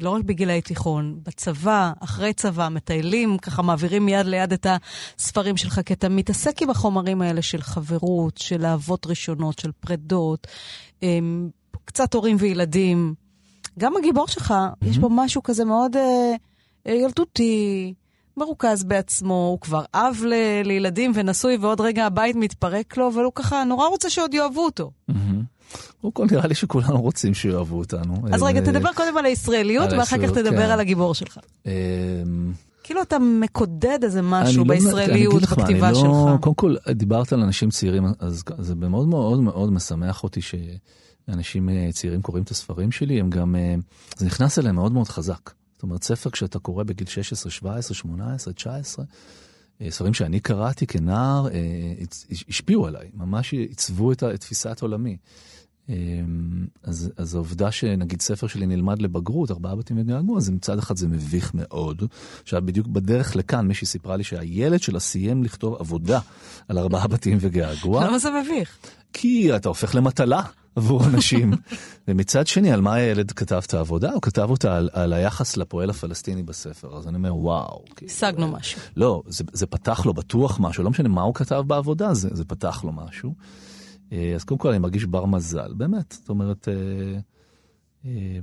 לא רק בגילאי תיכון, בצבא, אחרי צבא, מטיילים, ככה מעבירים מיד ליד את הספרים שלך, כי אתה מתעסק עם החומרים האלה של חברות, של אהבות ראשונות, של פרדות, אה, קצת הורים וילדים. גם הגיבור שלך, יש בו משהו כזה מאוד אה, אה, ילדותי. מרוכז בעצמו, הוא כבר אב ל- לילדים ונשוי, ועוד רגע הבית מתפרק לו, אבל הוא ככה נורא רוצה שעוד יאהבו אותו. קודם כל נראה לי שכולנו רוצים שיאהבו אותנו. אז רגע, אה, תדבר קודם על הישראליות, ואחר כך תדבר כן. על הגיבור שלך. אה, כאילו אתה מקודד איזה משהו לא- בישראליות, בכתיבה לא- שלך. קודם כל, דיברת על אנשים צעירים, אז זה מאוד מאוד מאוד משמח אותי שאנשים אה, צעירים קוראים את הספרים שלי, הם גם, אה, זה נכנס אליהם מאוד מאוד חזק. זאת אומרת, ספר כשאתה קורא בגיל 16, 17, 18, 19, אה, ספרים שאני קראתי כנער, אה, השפיעו עליי, ממש עיצבו את תפיסת עולמי. אה, אז, אז העובדה שנגיד ספר שלי נלמד לבגרות, ארבעה בתים וגעגוע, אז מצד אחד זה מביך מאוד. עכשיו בדיוק בדרך לכאן מישהי סיפרה לי שהילד שלה סיים לכתוב עבודה על ארבעה בתים וגעגוע, למה זה מביך? כי אתה הופך למטלה עבור אנשים. ומצד שני, על מה הילד כתב את העבודה? הוא כתב אותה על, על היחס לפועל הפלסטיני בספר. אז אני אומר, וואו. כאילו, השגנו משהו. לא, זה, זה פתח לו בטוח משהו, לא משנה מה הוא כתב בעבודה, זה, זה פתח לו משהו. אה, אז קודם כל אני מרגיש בר מזל, באמת. זאת אומרת, אה, אה,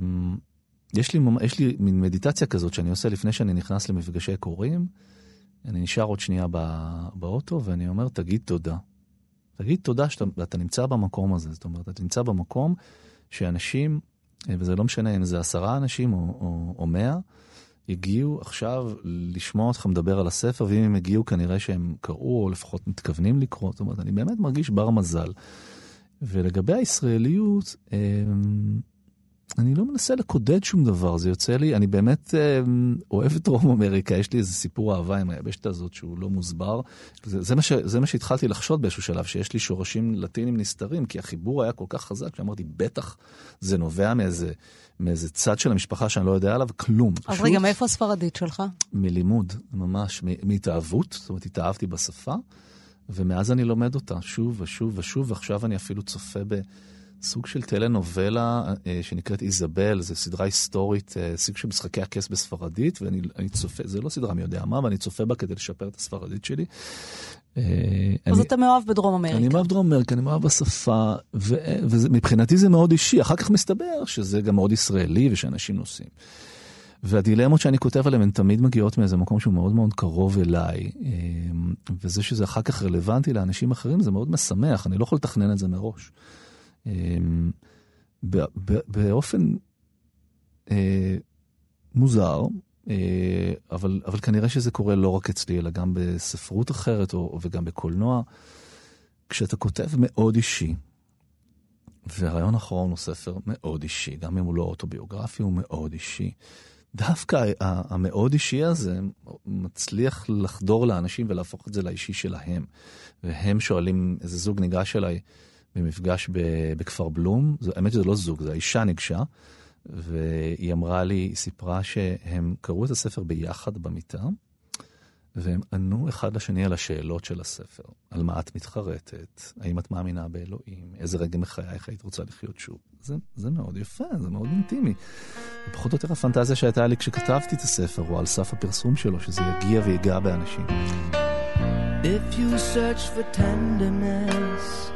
יש לי, יש לי מין מדיטציה כזאת שאני עושה לפני שאני נכנס למפגשי קוראים. אני נשאר עוד שנייה בא, באוטו ואני אומר, תגיד תודה. תגיד תודה שאתה אתה נמצא במקום הזה. זאת אומרת, אתה נמצא במקום שאנשים, וזה לא משנה אם זה עשרה אנשים או, או, או מאה, הגיעו עכשיו לשמוע אותך מדבר על הספר, ואם הם הגיעו כנראה שהם קראו, או לפחות מתכוונים לקרוא. זאת אומרת, אני באמת מרגיש בר מזל. ולגבי הישראליות, אמ, אני לא מנסה לקודד שום דבר, זה יוצא לי, אני באמת אמ, אוהב את דרום אמריקה, יש לי איזה סיפור אהבה עם היבשת הזאת שהוא לא מוסבר. זה, זה, מה ש, זה מה שהתחלתי לחשוד באיזשהו שלב, שיש לי שורשים לטינים נסתרים, כי החיבור היה כל כך חזק, שאמרתי, בטח זה נובע מאיזה, מאיזה צד של המשפחה שאני לא יודע עליו, כלום. אז רגע, מאיפה הספרדית שלך? מלימוד, ממש, מהתאהבות, זאת אומרת, התאהבתי בשפה, ומאז אני לומד אותה שוב ושוב ושוב, ועכשיו אני אפילו צופה בסוג של טלנובלה אה, שנקראת איזבל, זו סדרה היסטורית, אה, סוג של משחקי הכס בספרדית, ואני אני צופה, זה לא סדרה מי יודע מה, ואני צופה בה כדי לשפר את הספרדית שלי. אה, אז אני- אתה מאוהב בדרום אני אמריקה. מאוהב דרום אמריקה, אני מאוהב בשפה, ומבחינתי זה מאוד אישי. אחר כך מסתבר שזה גם מאוד ישראלי ושאנשים נוסעים. והדילמות שאני כותב עליהן הן תמיד מגיעות מאיזה מקום שהוא מאוד מאוד קרוב אליי. וזה שזה אחר כך רלוונטי לאנשים אחרים זה מאוד משמח, אני לא יכול לתכנן את זה מראש. אמ, באופן אה, מוזר, אה, אבל, אבל כנראה שזה קורה לא רק אצלי, אלא גם בספרות אחרת או, וגם בקולנוע. כשאתה כותב מאוד אישי, והרעיון האחרון הוא ספר מאוד אישי, גם אם הוא לא אוטוביוגרפי, הוא מאוד אישי. דווקא המאוד אישי הזה מצליח לחדור לאנשים ולהפוך את זה לאישי שלהם. והם שואלים, איזה זוג ניגש אליי במפגש בכפר בלום, זו- האמת שזה לא זוג, זו האישה ניגשה, והיא אמרה לי, היא סיפרה שהם קראו את הספר ביחד במיטה, והם ענו אחד לשני על השאלות של הספר. על מה את מתחרטת, האם את מאמינה באלוהים, איזה רגע מחייך היית רוצה לחיות שוב. זה, זה מאוד יפה, זה מאוד אינטימי. ופחות או יותר הפנטזיה שהייתה לי כשכתבתי את הספר, או על סף הפרסום שלו, שזה יגיע ויגע באנשים. If you search for tenderness,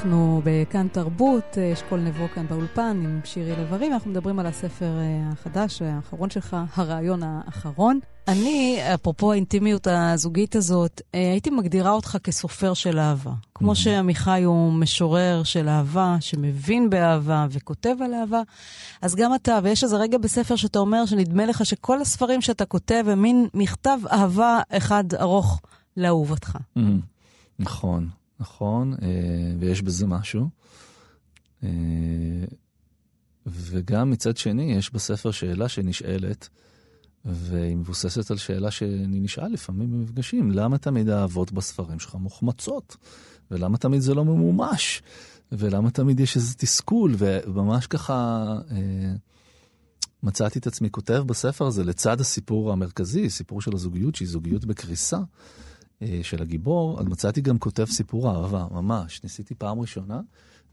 אנחנו בכאן תרבות, אה, אשכול נבו כאן באולפן עם שירי לב-ארי, ואנחנו מדברים על הספר אה, החדש, האחרון שלך, הרעיון האחרון. אני, אפרופו האינטימיות הזוגית הזאת, אה, הייתי מגדירה אותך כסופר של אהבה. כמו שעמיחי הוא משורר של אהבה, שמבין באהבה וכותב על אהבה, אז גם אתה, ויש איזה רגע בספר שאתה אומר שנדמה לך שכל הספרים שאתה כותב הם מין מכתב אהבה אחד ארוך לאהובתך. מהמם. נכון, נכון, אה, ויש בזה משהו. אה, וגם מצד שני, יש בספר שאלה שנשאלת, והיא מבוססת על שאלה שאני נשאל לפעמים במפגשים, למה תמיד האהבות בספרים שלך מוחמצות? ולמה תמיד זה לא ממומש? ולמה תמיד יש איזה תסכול? וממש ככה אה, מצאתי את עצמי כותב בספר הזה, לצד הסיפור המרכזי, סיפור של הזוגיות, שהיא זוגיות בקריסה, של הגיבור, אז מצאתי גם כותב סיפור אהבה, ממש. ניסיתי פעם ראשונה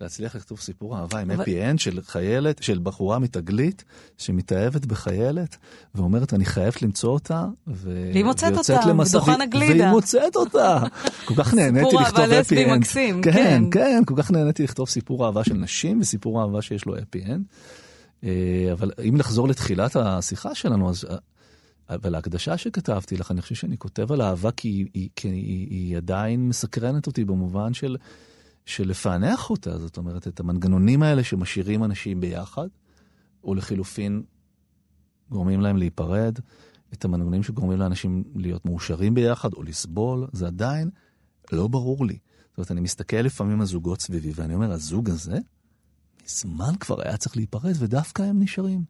להצליח לכתוב סיפור אהבה עם happy end של חיילת, של בחורה מתגלית, שמתאהבת בחיילת, ואומרת, אני חייבת למצוא אותה, ו... והיא מוצאת אותה, מדוכן והיא- הגלידה. והיא מוצאת אותה. כל כך נהניתי סיפור לכתוב אהבה happy לסבי end. מקסים, כן, כן. כן, כל כך נהניתי לכתוב סיפור אהבה של נשים וסיפור אהבה שיש לו happy end. אה, אבל אם נחזור לתחילת השיחה שלנו, אז... אה, ולהקדשה שכתבתי לך, אני חושב שאני כותב על אהבה כי היא, היא, כי היא, היא עדיין מסקרנת אותי במובן של, של לפענח אותה, זאת אומרת, את המנגנונים האלה שמשאירים אנשים ביחד, או לחילופין גורמים להם להיפרד, את המנגנונים שגורמים לאנשים להיות מאושרים ביחד או לסבול, זה עדיין לא ברור לי. זאת אומרת, אני מסתכל לפעמים על זוגות סביבי, ואני אומר, הזוג הזה, מזמן כבר היה צריך להיפרד, ודווקא הם נשארים.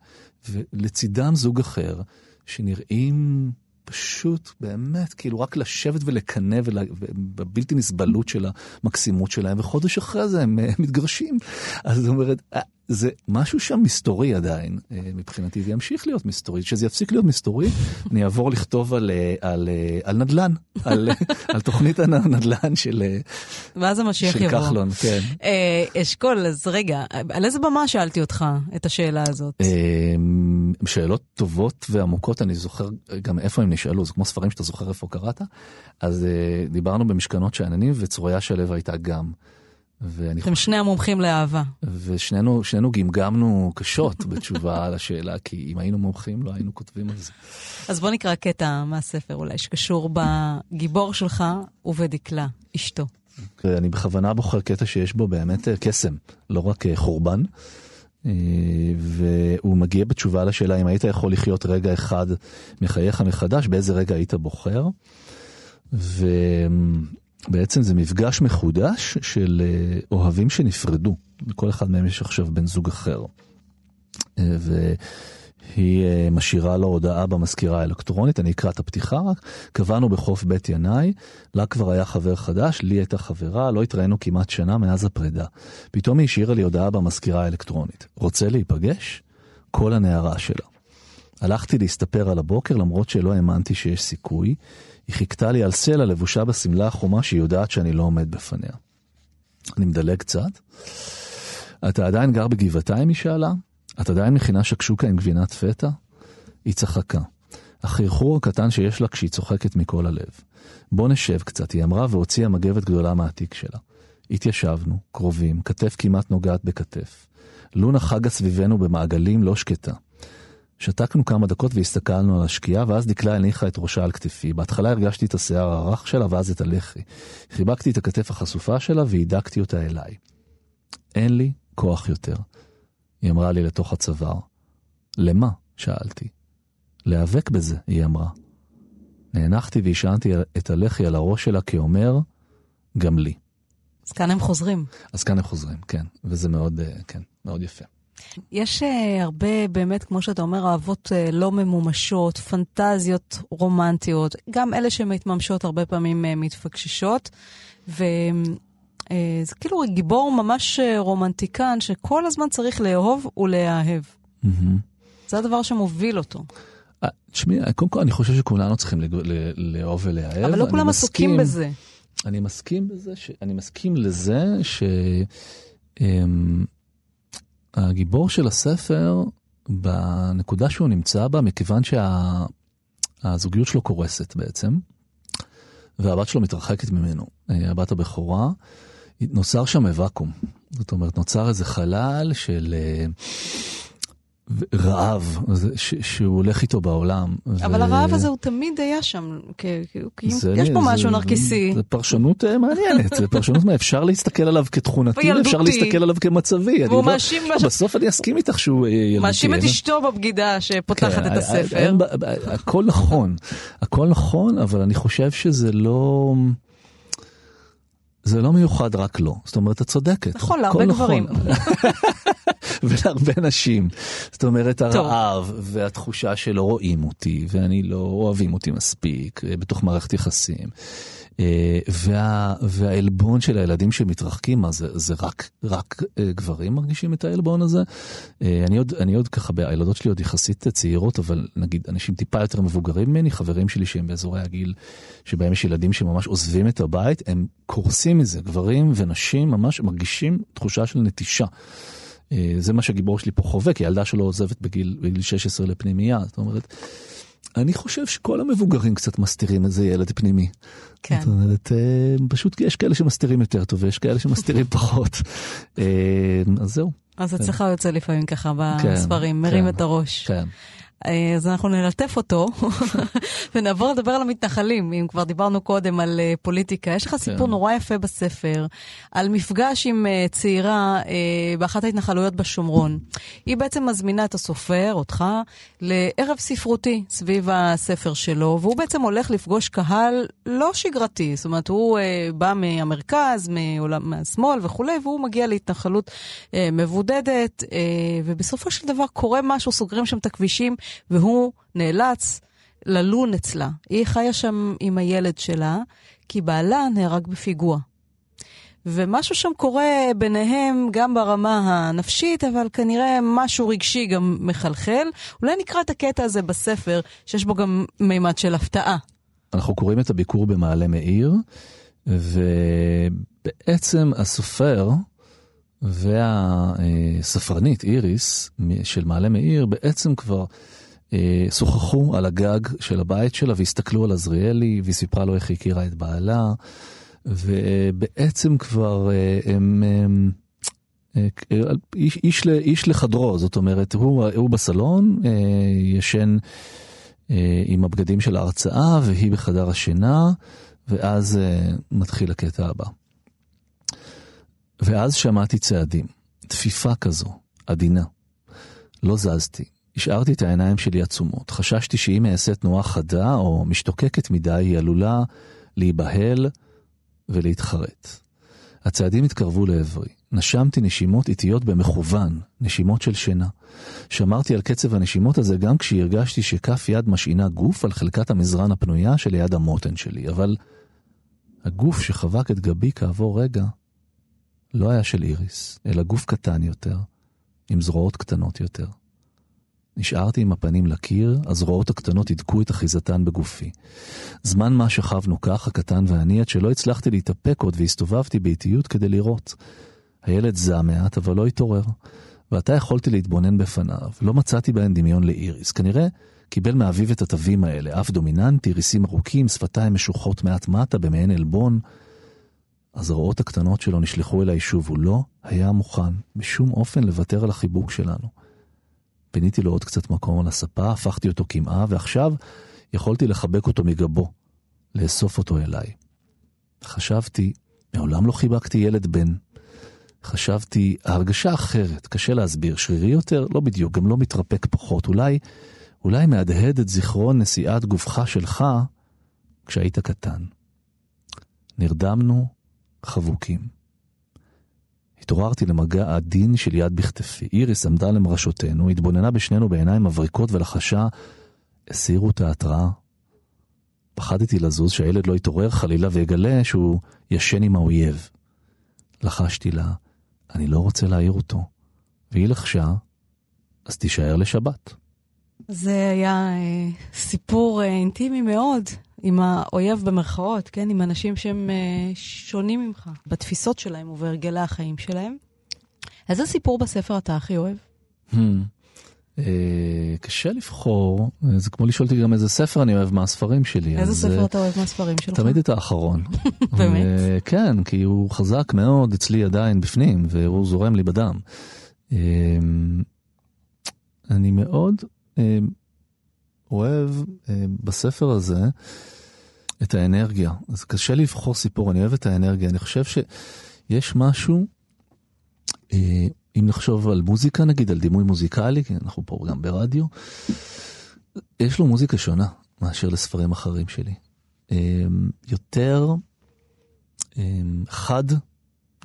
ולצידם זוג אחר, שנראים פשוט, באמת, כאילו רק לשבת ולקנא ול- בבלתי נסבלות של המקסימות שלהם, וחודש אחרי זה הם אה, מתגרשים. אז זאת אומרת, אה, זה משהו שם מסתורי עדיין, אה, מבחינתי, זה ימשיך להיות מסתורי. כשזה יפסיק להיות מסתורי, אני אעבור לכתוב על, אה, על, אה, על נדל"ן, על, על תוכנית הנדל"ן של, ואז המשיח של יבוא. כחלון, כן. אשכול, אז רגע, על איזה במה שאלתי אותך את השאלה הזאת? שאלות טובות ועמוקות, אני זוכר גם איפה הם נשאלו, זה כמו ספרים שאתה זוכר איפה קראת. אז דיברנו במשכנות שאננים וצרויה שלו הייתה גם. ואני אתם שני המומחים לאהבה. ושנינו שנינו גמגמנו קשות בתשובה על השאלה, כי אם היינו מומחים לא היינו כותבים על זה. אז בוא נקרא קטע מהספר אולי, שקשור בגיבור שלך ובדקלה, אשתו. אני בכוונה בוחר קטע שיש בו באמת אה, קסם, לא רק אה, חורבן. אה, והוא מגיע בתשובה לשאלה אם היית יכול לחיות רגע אחד מחייך מחדש, באיזה רגע היית בוחר. ובעצם זה מפגש מחודש של אה, אוהבים שנפרדו, לכל אחד מהם יש עכשיו בן זוג אחר. אה, והיא אה, משאירה לו הודעה במזכירה האלקטרונית, אני אקרא את הפתיחה רק. קבענו בחוף בית ינאי, לה כבר היה חבר חדש, לי הייתה חברה, לא התראינו כמעט שנה מאז הפרידה. פתאום היא השאירה לי הודעה במזכירה האלקטרונית. רוצה להיפגש? כל הנערה שלה. הלכתי להסתפר על הבוקר למרות שלא האמנתי שיש סיכוי. היא חיכתה לי על סלע לבושה בשמלה החומה שהיא יודעת שאני לא עומד בפניה. אני מדלג קצת. אתה עדיין גר בגבעתיים? היא שאלה. את עדיין מכינה שקשוקה עם גבינת פטה? היא צחקה. החרחור הקטן שיש לה כשהיא צוחקת מכל הלב. בוא נשב קצת, היא אמרה והוציאה מגבת גדולה מהתיק שלה. התיישבנו, קרובים, כתף כמעט נוגעת בכתף. לונה חגה סביבנו במעגלים לא שקטה. שתקנו כמה דקות והסתכלנו על השקיעה, ואז דקלה הניחה את ראשה על כתפי. בהתחלה הרגשתי את השיער הרך שלה ואז את הלחי. חיבקתי את הכתף החשופה שלה והידקתי אותה אליי. אין לי כוח יותר. היא אמרה לי לתוך הצוואר. למה? שאלתי. להיאבק בזה, היא אמרה. נאנחתי והשענתי את הלחי על הראש שלה כאומר, גם לי. אז כאן הם חוזרים. אז כאן הם חוזרים, כן. וזה מאוד, אה, כן, מאוד יפה. יש uh, הרבה, באמת, כמו שאתה אומר, אהבות uh, לא ממומשות, פנטזיות רומנטיות, גם אלה שמתממשות הרבה פעמים uh, מתפקששות, וזה כאילו גיבור ממש רומנטיקן, שכל הזמן צריך לאהוב ולהאהב. מהמם. זה הדבר שמוביל אותו. אה, תשמעי, קודם כל אני חושב שכולנו צריכים לאהוב ולהאהב. אבל לא כולם עסוקים בזה. אני מסכים בזה, ש... אני מסכים לזה שהגיבור הגיבור של הספר, בנקודה שהוא נמצא בה, מכיוון שהזוגיות שלו קורסת בעצם, והבת שלו מתרחקת ממנו, אה, הבת הבכורה, נוצר שם ואקום. זאת אומרת, נוצר איזה חלל של אה, רעב, ש- שהוא הולך איתו בעולם. אבל ו- הרעב הזה הוא תמיד היה שם, כ- כי זה- יש פה זה- משהו נרקיסי. זה פרשנות אה, מעניינת, זה פרשנות מה אפשר להסתכל עליו כתכונתי. אפשר להסתכל עליו כמצבי. והוא לא- מאשים בסוף אני אסכים איתך שהוא אה, ילדותי. מאשים את אין- אשתו בבגידה שפותחת כן, את אה, הספר. אין הכל נכון, הכל נכון, אבל אני חושב שזה לא... זה לא מיוחד רק לו, זאת אומרת, את צודקת. נכון, להרבה גברים. ולהרבה נשים. זאת אומרת, הרעב והתחושה שלא רואים אותי, ואני לא אוהבים אותי מספיק אה, בתוך מערכת יחסים. אה, וה, והעלבון של הילדים שמתרחקים, מה זה, זה רק, רק אה, גברים מרגישים את העלבון הזה? אני עוד, אני עוד ככה, הילדות שלי עוד יחסית צעירות, אבל נגיד אנשים טיפה יותר מבוגרים ממני, חברים שלי שהם באזורי הגיל, שבהם יש ילדים שממש עוזבים את הבית, הם קורסים מזה, גברים ונשים ממש מרגישים תחושה של נטישה. זה מה שהגיבור שלי פה חווה, כי הילדה שלו עוזבת בגיל, בגיל 16 לפנימייה, זאת אומרת, אני חושב שכל המבוגרים קצת מסתירים איזה ילד פנימי. כן. זאת אומרת, אה, פשוט יש כאלה שמסתירים יותר טוב ויש כאלה שמסתירים פחות. אה, אז זהו. אז אצלך יוצא לפעמים ככה כן, בספרים, מרים כן, את הראש. כן. אה, אז אנחנו נלטף אותו ונעבור לדבר על המתנחלים, אם כבר דיברנו קודם על uh, פוליטיקה. יש לך כן. סיפור נורא יפה בספר על מפגש עם uh, צעירה באחת ההתנחלויות בשומרון. היא בעצם מזמינה את הסופר, אותך, לערב ספרותי סביב הספר שלו, והוא בעצם הולך לפגוש קהל לא שגרתי. זאת אומרת, הוא בא מהמרכז, מעולם, מהשמאל וכולי, והוא מגיע להתנחלות מבודדת, ובסופו של דבר קורה משהו, סוגרים שם את הכבישים. והוא נאלץ ללון אצלה. היא חיה שם עם הילד שלה, כי בעלה נהרג בפיגוע. ומשהו שם קורה ביניהם גם ברמה הנפשית, אבל כנראה משהו רגשי גם מחלחל. אולי נקרא את הקטע הזה בספר, שיש בו גם מימד של הפתעה. אנחנו קוראים את הביקור במעלה מאיר, ובעצם הסופר והספרנית איריס של מעלה מאיר בעצם כבר שוחחו על הגג של הבית שלה והסתכלו על עזריאלי, והיא סיפרה לו איך היא הכירה את בעלה, ובעצם כבר אה, הם... הם אה, איש, איש, איש לחדרו, זאת אומרת, הוא, הוא בסלון, ישן עם הבגדים של ההרצאה, והיא בחדר השינה, ואז מתחיל הקטע הבא. ואז שמעתי צעדים, תפיפה כזו, עדינה. לא זזתי, השארתי את העיניים שלי עצומות. חששתי שאם אעשה תנועה חדה או משתוקקת מדי, היא עלולה להיבהל ולהתחרט. הצעדים התקרבו לעברי. נשמתי נשימות איטיות במכוון, נשימות של שינה. שמרתי על קצב הנשימות הזה גם כשהרגשתי שכף יד משעינה גוף על חלקת המזרן הפנויה שליד המותן שלי, אבל הגוף שחבק את גבי כעבור רגע לא היה של איריס, אלא גוף קטן יותר, עם זרועות קטנות יותר. נשארתי עם הפנים לקיר, הזרועות הקטנות הידקו את אחיזתן בגופי. זמן מה שכבנו כך, הקטן ואני, עד שלא הצלחתי להתאפק עוד והסתובבתי באיטיות כדי לראות. הילד זע מעט, אבל לא התעורר. ועתה יכולתי להתבונן בפניו. לא מצאתי בהן דמיון לאיריס. כנראה קיבל מאביו את התווים האלה, אף דומיננטי, ריסים ארוכים, שפתיים משוחות מעט מטה במעין עלבון. הזרועות הקטנות שלו נשלחו אליי שוב, הוא לא היה מוכן בשום אופן לוותר על החיבוק שלנו. פיניתי לו עוד קצת מקום על הספה, הפכתי אותו קמעה, ועכשיו יכולתי לחבק אותו מגבו, לאסוף אותו אליי. חשבתי, מעולם לא חיבקתי ילד בן. חשבתי, ההרגשה אחרת, קשה להסביר, שרירי יותר? לא בדיוק, גם לא מתרפק פחות. אולי, אולי מהדהד את זיכרון נסיעת גופך שלך כשהיית קטן. נרדמנו חבוקים. התעוררתי למגע עדין של יד בכתפי. איריס עמדה למרשותנו, התבוננה בשנינו בעיניים מבריקות ולחשה, הסירו את ההתראה. פחדתי לזוז שהילד לא יתעורר חלילה ויגלה שהוא ישן עם האויב. לחשתי לה, אני לא רוצה להעיר אותו. והיא לחשה, אז תישאר לשבת. זה היה אה, סיפור אה, אינטימי מאוד, עם האויב במרכאות, כן? עם אנשים שהם אה, שונים ממך, בתפיסות שלהם ובהרגלי החיים שלהם. איזה סיפור בספר אתה הכי אוהב? Hmm. אה, קשה לבחור, זה כמו לשאול אותי גם איזה ספר אני אוהב מהספרים שלי. איזה ספר אתה אוהב מהספרים שלך? תמיד את האחרון. באמת? כן, כי הוא חזק מאוד אצלי עדיין בפנים, והוא זורם לי בדם. אני מאוד אוהב אה, בספר הזה את האנרגיה. אז קשה לבחור סיפור, אני אוהב את האנרגיה. אני חושב שיש משהו, אה, אם נחשוב על מוזיקה נגיד, על דימוי מוזיקלי, כי אנחנו פה גם ברדיו, יש לו מוזיקה שונה מאשר לספרים אחרים שלי. אה, יותר חד,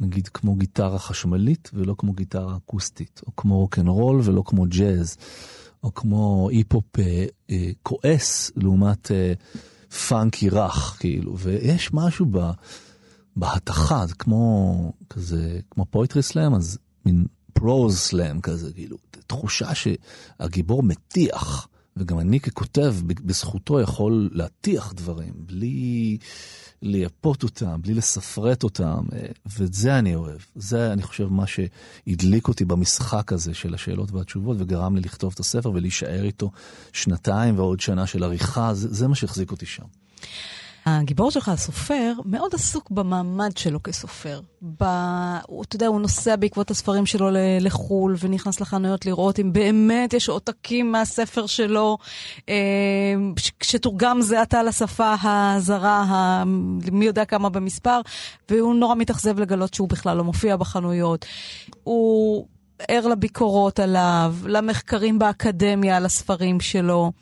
נגיד כמו גיטרה חשמלית ולא כמו גיטרה אקוסטית, או כמו רוקנרול ולא כמו ג'אז, או כמו אי-פופ אה, אה, כועס לעומת אה, פאנקי רך, כאילו, ויש משהו ב, בהתכה, זה כמו כזה, כמו פויטרי סלאם, אז מין פרוז סלאם כזה, כאילו, תחושה שהגיבור מטיח. וגם אני ככותב, בזכותו יכול להטיח דברים, בלי לייפות אותם, בלי לספרט אותם, אה, ואת זה אני אוהב. זה, אני חושב, מה שהדליק אותי במשחק הזה של השאלות והתשובות, וגרם לי לכתוב את הספר ולהישאר איתו שנתיים ועוד שנה של עריכה, זה, זה מה שהחזיק אותי שם. הגיבור שלך, הסופר, מאוד עסוק במעמד שלו כסופר. ב... הוא, אתה יודע, הוא נוסע בעקבות הספרים שלו לחו"ל ונכנס לחנויות לראות אם באמת יש עותקים מהספר שלו, אה, שתורגם זה עתה לשפה הזרה, ה... מי יודע כמה במספר, והוא נורא מתאכזב לגלות שהוא בכלל לא מופיע בחנויות. הוא ער לביקורות עליו, למחקרים באקדמיה על הספרים שלו.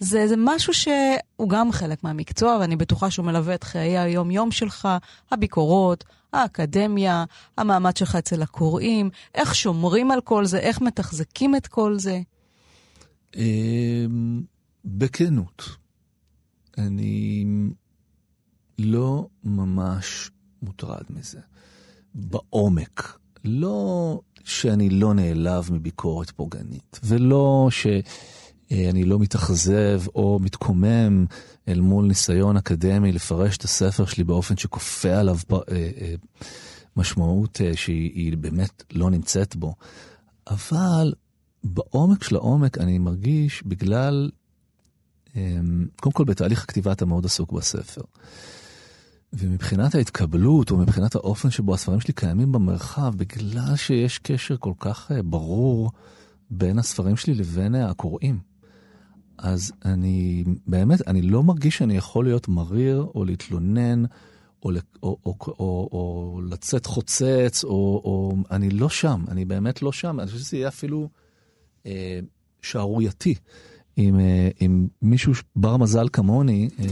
זה, זה משהו שהוא גם חלק מהמקצוע, ואני בטוחה שהוא מלווה את חיי היום-יום שלך, הביקורות, האקדמיה, המעמד שלך אצל הקוראים, איך שומרים על כל זה, איך מתחזקים את כל זה. אמ, בכנות, אני לא ממש מוטרד מזה. בעומק. לא שאני לא נעלב מביקורת פוגענית, ולא ש... אה, אני לא מתאכזב או מתקומם אל מול ניסיון אקדמי לפרש את הספר שלי באופן שכופה עליו אה, אה, משמעות שהיא באמת לא נמצאת בו. אבל בעומק של העומק אני מרגיש בגלל, קודם כל בתהליך הכתיבה אתה מאוד עסוק בספר. ומבחינת ההתקבלות, או מבחינת האופן שבו הספרים שלי קיימים במרחב, בגלל שיש קשר כל כך ברור בין הספרים שלי לבין הקוראים. אז אני באמת, אני לא מרגיש שאני יכול להיות מריר או להתלונן או, או, או, או, או, לצאת חוצץ, או, או אני לא שם, אני באמת לא שם. אני חושב שזה יהיה אפילו אה, שערורייתי. אם, אה, אם מישהו בר מזל כמוני אה,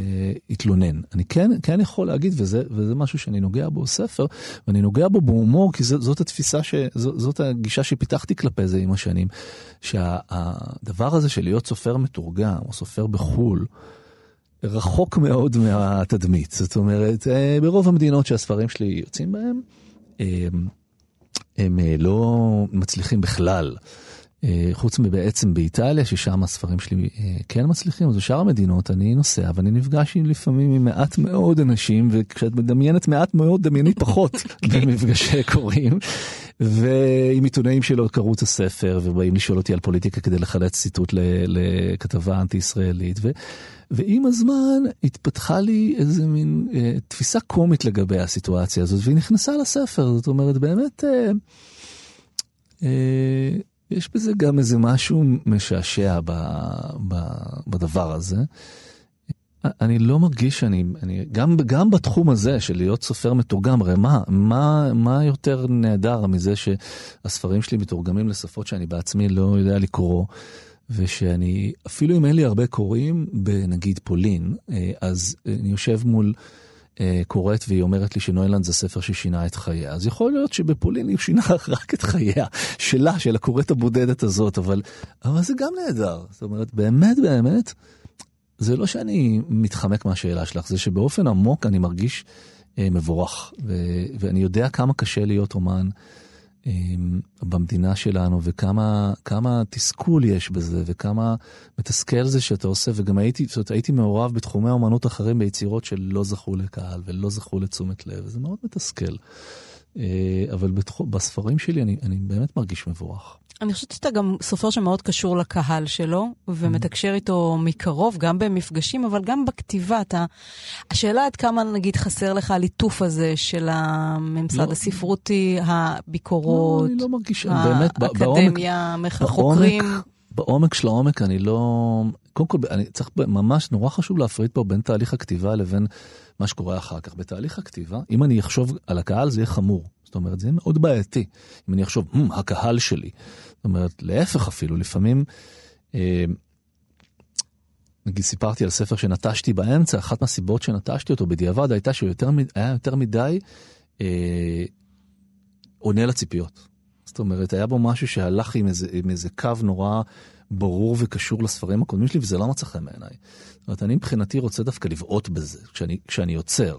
יתלונן. אני כן, כן יכול להגיד, וזה, וזה משהו שאני נוגע בו בספר, ואני נוגע בו בהומור, כי זאת, התפיסה, ש, זאת, הגישה שפיתחתי כלפי זה עם השנים, שהדבר הזה של להיות סופר מתורגם, או סופר בחו"ל, רחוק מאוד מהתדמית. זאת אומרת, אה, ברוב המדינות שהספרים שלי יוצאים בהם, הם, הם לא מצליחים בכלל. אה, חוץ מבעצם באיטליה, ששם הספרים שלי אה, כן מצליחים, אז בשאר המדינות אני נוסע ואני נפגש עם לפעמים עם מעט מאוד אנשים, וכשאת מדמיינת מעט מאוד, דמייני פחות במפגשי קוראים. ועם עיתונאים שלא קראו את הספר ובאים לשאול אותי על פוליטיקה כדי לחלץ ציטוט לכתבה אנטי-ישראלית. ו... ועם הזמן התפתחה לי איזה מין אה, תפיסה קומית לגבי הסיטואציה הזאת, והיא נכנסה לספר, זאת אומרת באמת... אה, אה, יש בזה גם איזה משהו משעשע ב, ב, בדבר הזה. אני לא מרגיש שאני, אני, גם, גם בתחום הזה של להיות סופר מתורגם, הרי מה, מה, מה יותר נהדר מזה שהספרים שלי מתורגמים לשפות שאני בעצמי לא יודע לקרוא, ושאני, אפילו אם אין לי הרבה קוראים, בנגיד פולין, אה, אז אני יושב מול קוראת והיא אומרת לי שנוילנד זה ספר ששינה את חייה. אז יכול להיות שבפולין היא שינה רק את חייה, שלה, של הקוראת הבודדת הזאת, אבל, אבל זה גם נהדר. זאת אומרת, באמת באמת, זה לא שאני מתחמק מהשאלה שלך, זה שבאופן עמוק אני מרגיש אה, מבורך, ו- ואני יודע כמה קשה להיות אומן. במדינה שלנו, וכמה תסכול יש בזה, וכמה מתסכל זה שאתה עושה, וגם הייתי, זאת אומרת, הייתי מעורב בתחומי אומנות אחרים ביצירות שלא זכו לקהל ולא זכו לתשומת לב, וזה מאוד מתסכל. אה, אבל בתח... בספרים שלי אני, אני באמת מרגיש מבורך. אני חושבת שאתה גם סופר שמאוד קשור לקהל שלו, ומתקשר איתו מקרוב, גם במפגשים, אבל גם בכתיבה. אתה... השאלה עד כמה, נגיד, חסר לך הליטוף הזה של הממסד לא, הספרותי, הביקורות, לא, אני לא מרגיש, באמת, האקדמיה, החוקרים. בעומק של העומק אני לא... קודם כל, אני צריך, ממש נורא חשוב להפריד פה בין תהליך הכתיבה לבין מה שקורה אחר כך. בתהליך הכתיבה, אם אני אחשוב על הקהל זה יהיה חמור. זאת אומרת, זה יהיה מאוד בעייתי. אם אני אחשוב, hmm, הקהל שלי. זאת אומרת, להפך אפילו, לפעמים, אה, נגיד סיפרתי על ספר שנטשתי באמצע, אחת מהסיבות שנטשתי אותו בדיעבד הייתה שהוא יותר, היה יותר מדי אה, עונה לציפיות. זאת אומרת, היה בו משהו שהלך עם איזה, עם איזה קו נורא ברור וקשור לספרים הקודמים שלי, וזה לא מצא חן בעיניי. זאת אומרת, אני מבחינתי רוצה דווקא לבעוט בזה, כשאני, כשאני יוצר.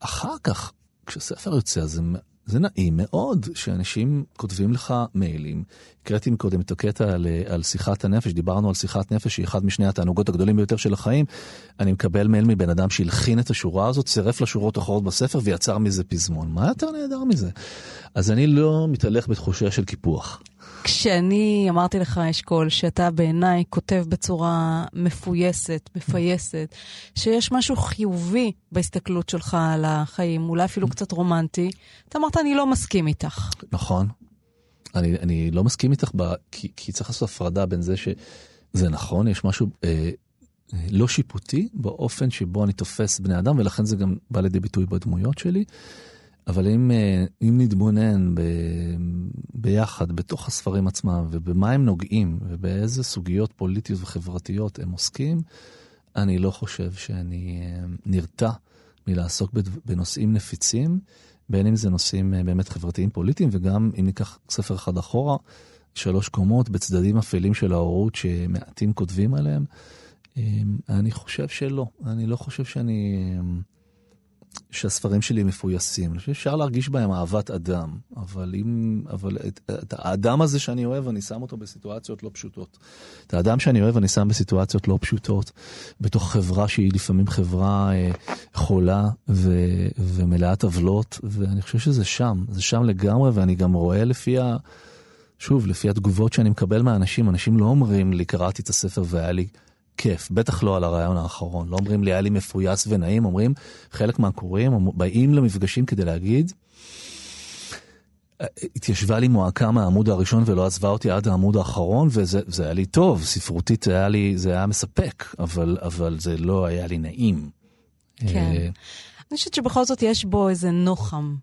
אחר כך, כשספר יוצא, זה, זה נעים מאוד שאנשים כותבים לך מיילים. הקראתי מקודם את הקטע על, על שיחת הנפש, דיברנו על שיחת נפש, שהיא אחד משני התענוגות הגדולים ביותר של החיים. אני מקבל מייל מבן אדם שהלחין את השורה הזאת, צירף לשורות האחרות בספר ויצר מזה פזמון. מה יותר נהדר מזה? אז אני לא מתהלך בתחושה של קיפוח. כשאני אמרתי לך, אשכול, שאתה בעיניי כותב בצורה מפויסת, מפייסת, שיש משהו חיובי בהסתכלות שלך על החיים, אולי אפילו קצת רומנטי, אתה אמרת, אני לא מסכים איתך. נכון. אני, אני לא מסכים איתך, ב, כי, כי צריך לעשות הפרדה בין זה שזה נכון, יש משהו אה, לא שיפוטי באופן שבו אני תופס בני אדם, ולכן זה גם בא לידי ביטוי בדמויות שלי. אבל אם, אה, אם נתבונן ב, ביחד בתוך הספרים עצמם ובמה הם נוגעים ובאיזה סוגיות פוליטיות וחברתיות הם עוסקים, אני לא חושב שאני אה, נרתע מלעסוק בנושאים נפיצים, בין אם זה נושאים אה, באמת חברתיים פוליטיים וגם אם ניקח ספר אחד אחורה, שלוש קומות בצדדים אפלים של ההורות שמעטים כותבים עליהם, אני חושב שלא. אני לא חושב שאני... שהספרים שלי מפויסים. שאפשר להרגיש בהם אהבת אדם, אבל אם, אבל את, את האדם הזה שאני אוהב, אני שם אותו בסיטואציות לא פשוטות. את האדם שאני אוהב, אני שם בסיטואציות לא פשוטות, בתוך חברה שהיא לפעמים חברה אה, חולה ו, ומלאת עוולות, ואני חושב שזה שם, זה שם לגמרי, ואני גם רואה לפי ה... שוב, לפי התגובות שאני מקבל מהאנשים, אנשים לא אומרים לי, קראתי את הספר והיה לי... כיף, בטח לא על הרעיון האחרון. לא אומרים לי, היה לי מפויס ונעים, אומרים, חלק מהקוראים באים למפגשים כדי להגיד, התיישבה לי מועקה מהעמוד הראשון ולא עזבה אותי עד העמוד האחרון, וזה היה לי טוב, ספרותית היה לי, זה היה מספק, אבל, אבל זה לא היה לי נעים. כן. אה, אני חושבת שבכל זאת יש בו איזה נוחם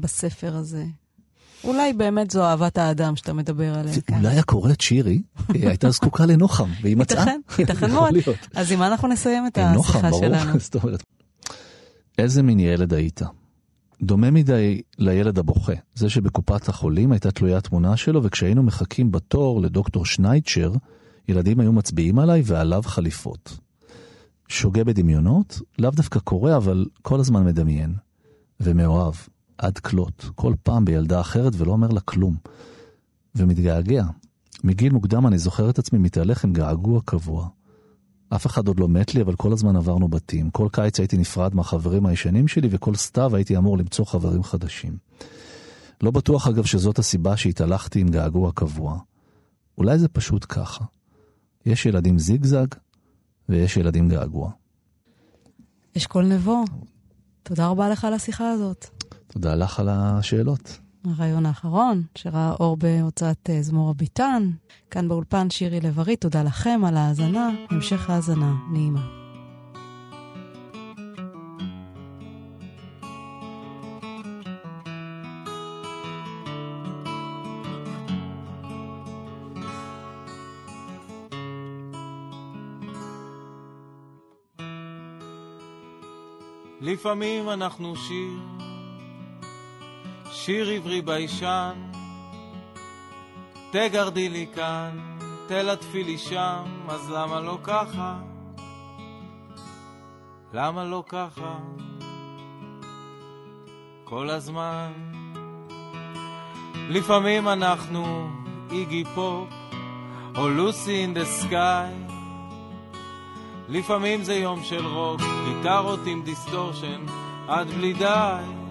בספר הזה. אולי באמת זו אהבת האדם שאתה מדבר עליה. אולי הקוראת שירי הייתה זקוקה לנוחם, והיא מצאה. ייתכן, ייתכן מאוד. אז עם מה אנחנו נסיים את השיחה שלנו? איזה מין ילד היית? דומה מדי לילד הבוכה, זה שבקופת החולים הייתה תלויה תמונה שלו, וכשהיינו מחכים בתור לדוקטור שנייצ'ר, ילדים היו מצביעים עליי ועליו חליפות. שוגה בדמיונות, לאו דווקא קורא, אבל כל הזמן מדמיין. ומאוהב. עד כלות, כל פעם בילדה אחרת ולא אומר לה כלום. ומתגעגע. מגיל מוקדם אני זוכר את עצמי מתהלך עם געגוע קבוע. אף אחד עוד לא מת לי, אבל כל הזמן עברנו בתים. כל קיץ הייתי נפרד מהחברים הישנים שלי, וכל סתיו הייתי אמור למצוא חברים חדשים. לא בטוח אגב שזאת הסיבה שהתהלכתי עם געגוע קבוע. אולי זה פשוט ככה. יש ילדים זיגזג, ויש ילדים געגוע. אשכול נבו, תודה רבה לך על השיחה הזאת. תודה לך על השאלות. הרעיון האחרון, שראה אור בהוצאת אה, זמור הביטן. כאן באולפן שירי לב-ארי, תודה לכם על ההאזנה, המשך האזנה נעימה. לפעמים אנחנו שיר שיר עברי ביישן, תגרדי לי כאן, תלטפי לי שם, אז למה לא ככה? למה לא ככה? כל הזמן. לפעמים אנחנו איגי פופ, או Lucy in the sky. לפעמים זה יום של רוק, גיטרות עם distortion, עד בלי די.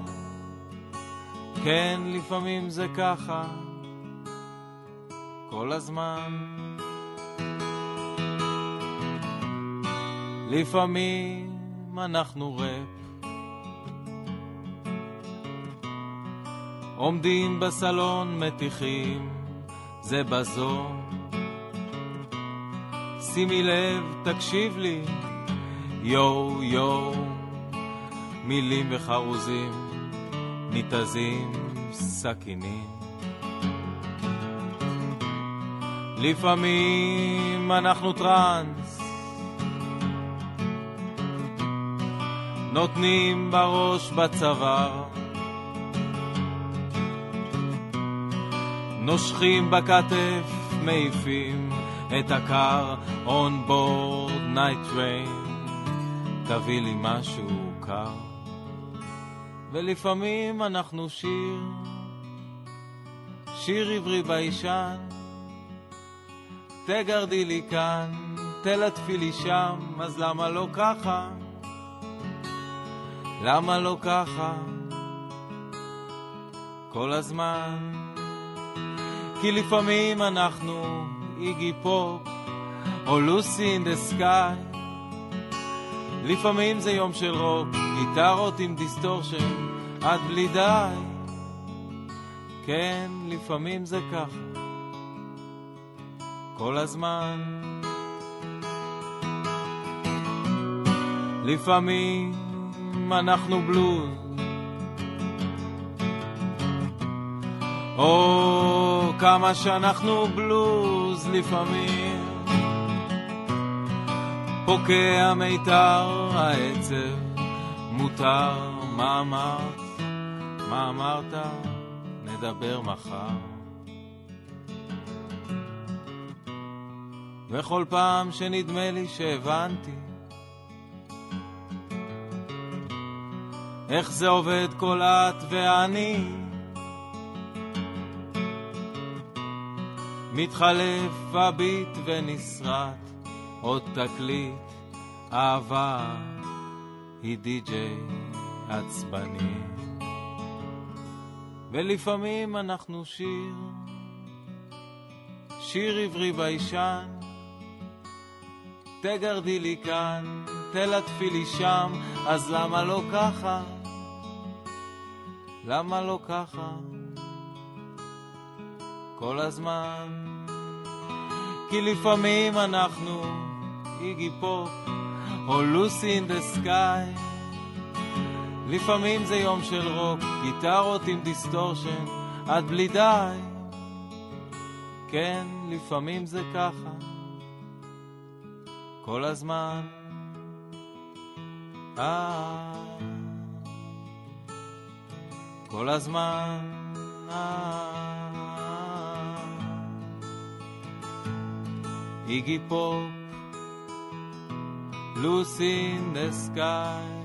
כן, לפעמים זה ככה, כל הזמן. לפעמים אנחנו ראפ. עומדים בסלון מתיכים, זה בזו. שימי לב, תקשיב לי, יואו יואו, מילים וחרוזים. ניתזים סכינים. לפעמים אנחנו טראנס, נותנים בראש בצוואר, נושכים בכתף, מעיפים את הקר on board night train. תביא לי משהו קר. ולפעמים אנחנו שיר, שיר עברי ביישן. תגרדי לי כאן, תלטפי לי שם, אז למה לא ככה? למה לא ככה? כל הזמן. כי לפעמים אנחנו איגי פופ, או Lucy in the sky. לפעמים זה יום של רוק, גיטרות עם distortion, עד בלי די. כן, לפעמים זה ככה, כל הזמן. לפעמים אנחנו בלוז, או כמה שאנחנו בלוז לפעמים. פוקע מיתר העצב, מותר, מה אמרת? מה אמרת? נדבר מחר. וכל פעם שנדמה לי שהבנתי איך זה עובד כל את ואני מתחלף הביט ונשרט עוד תקליט, אהבה היא די-ג'יי עצבני. ולפעמים אנחנו שיר, שיר עברי ביישן, תגרדי לי כאן, תלטפי לי שם, אז למה לא ככה? למה לא ככה? כל הזמן. כי לפעמים אנחנו איגי פופ, או Lucy in the sky. לפעמים זה יום של רוק, גיטרות עם distortion, עד בלי די. כן, לפעמים זה ככה, כל הזמן. אה, כל הזמן. אה, איגי פופ Lucy in the sky.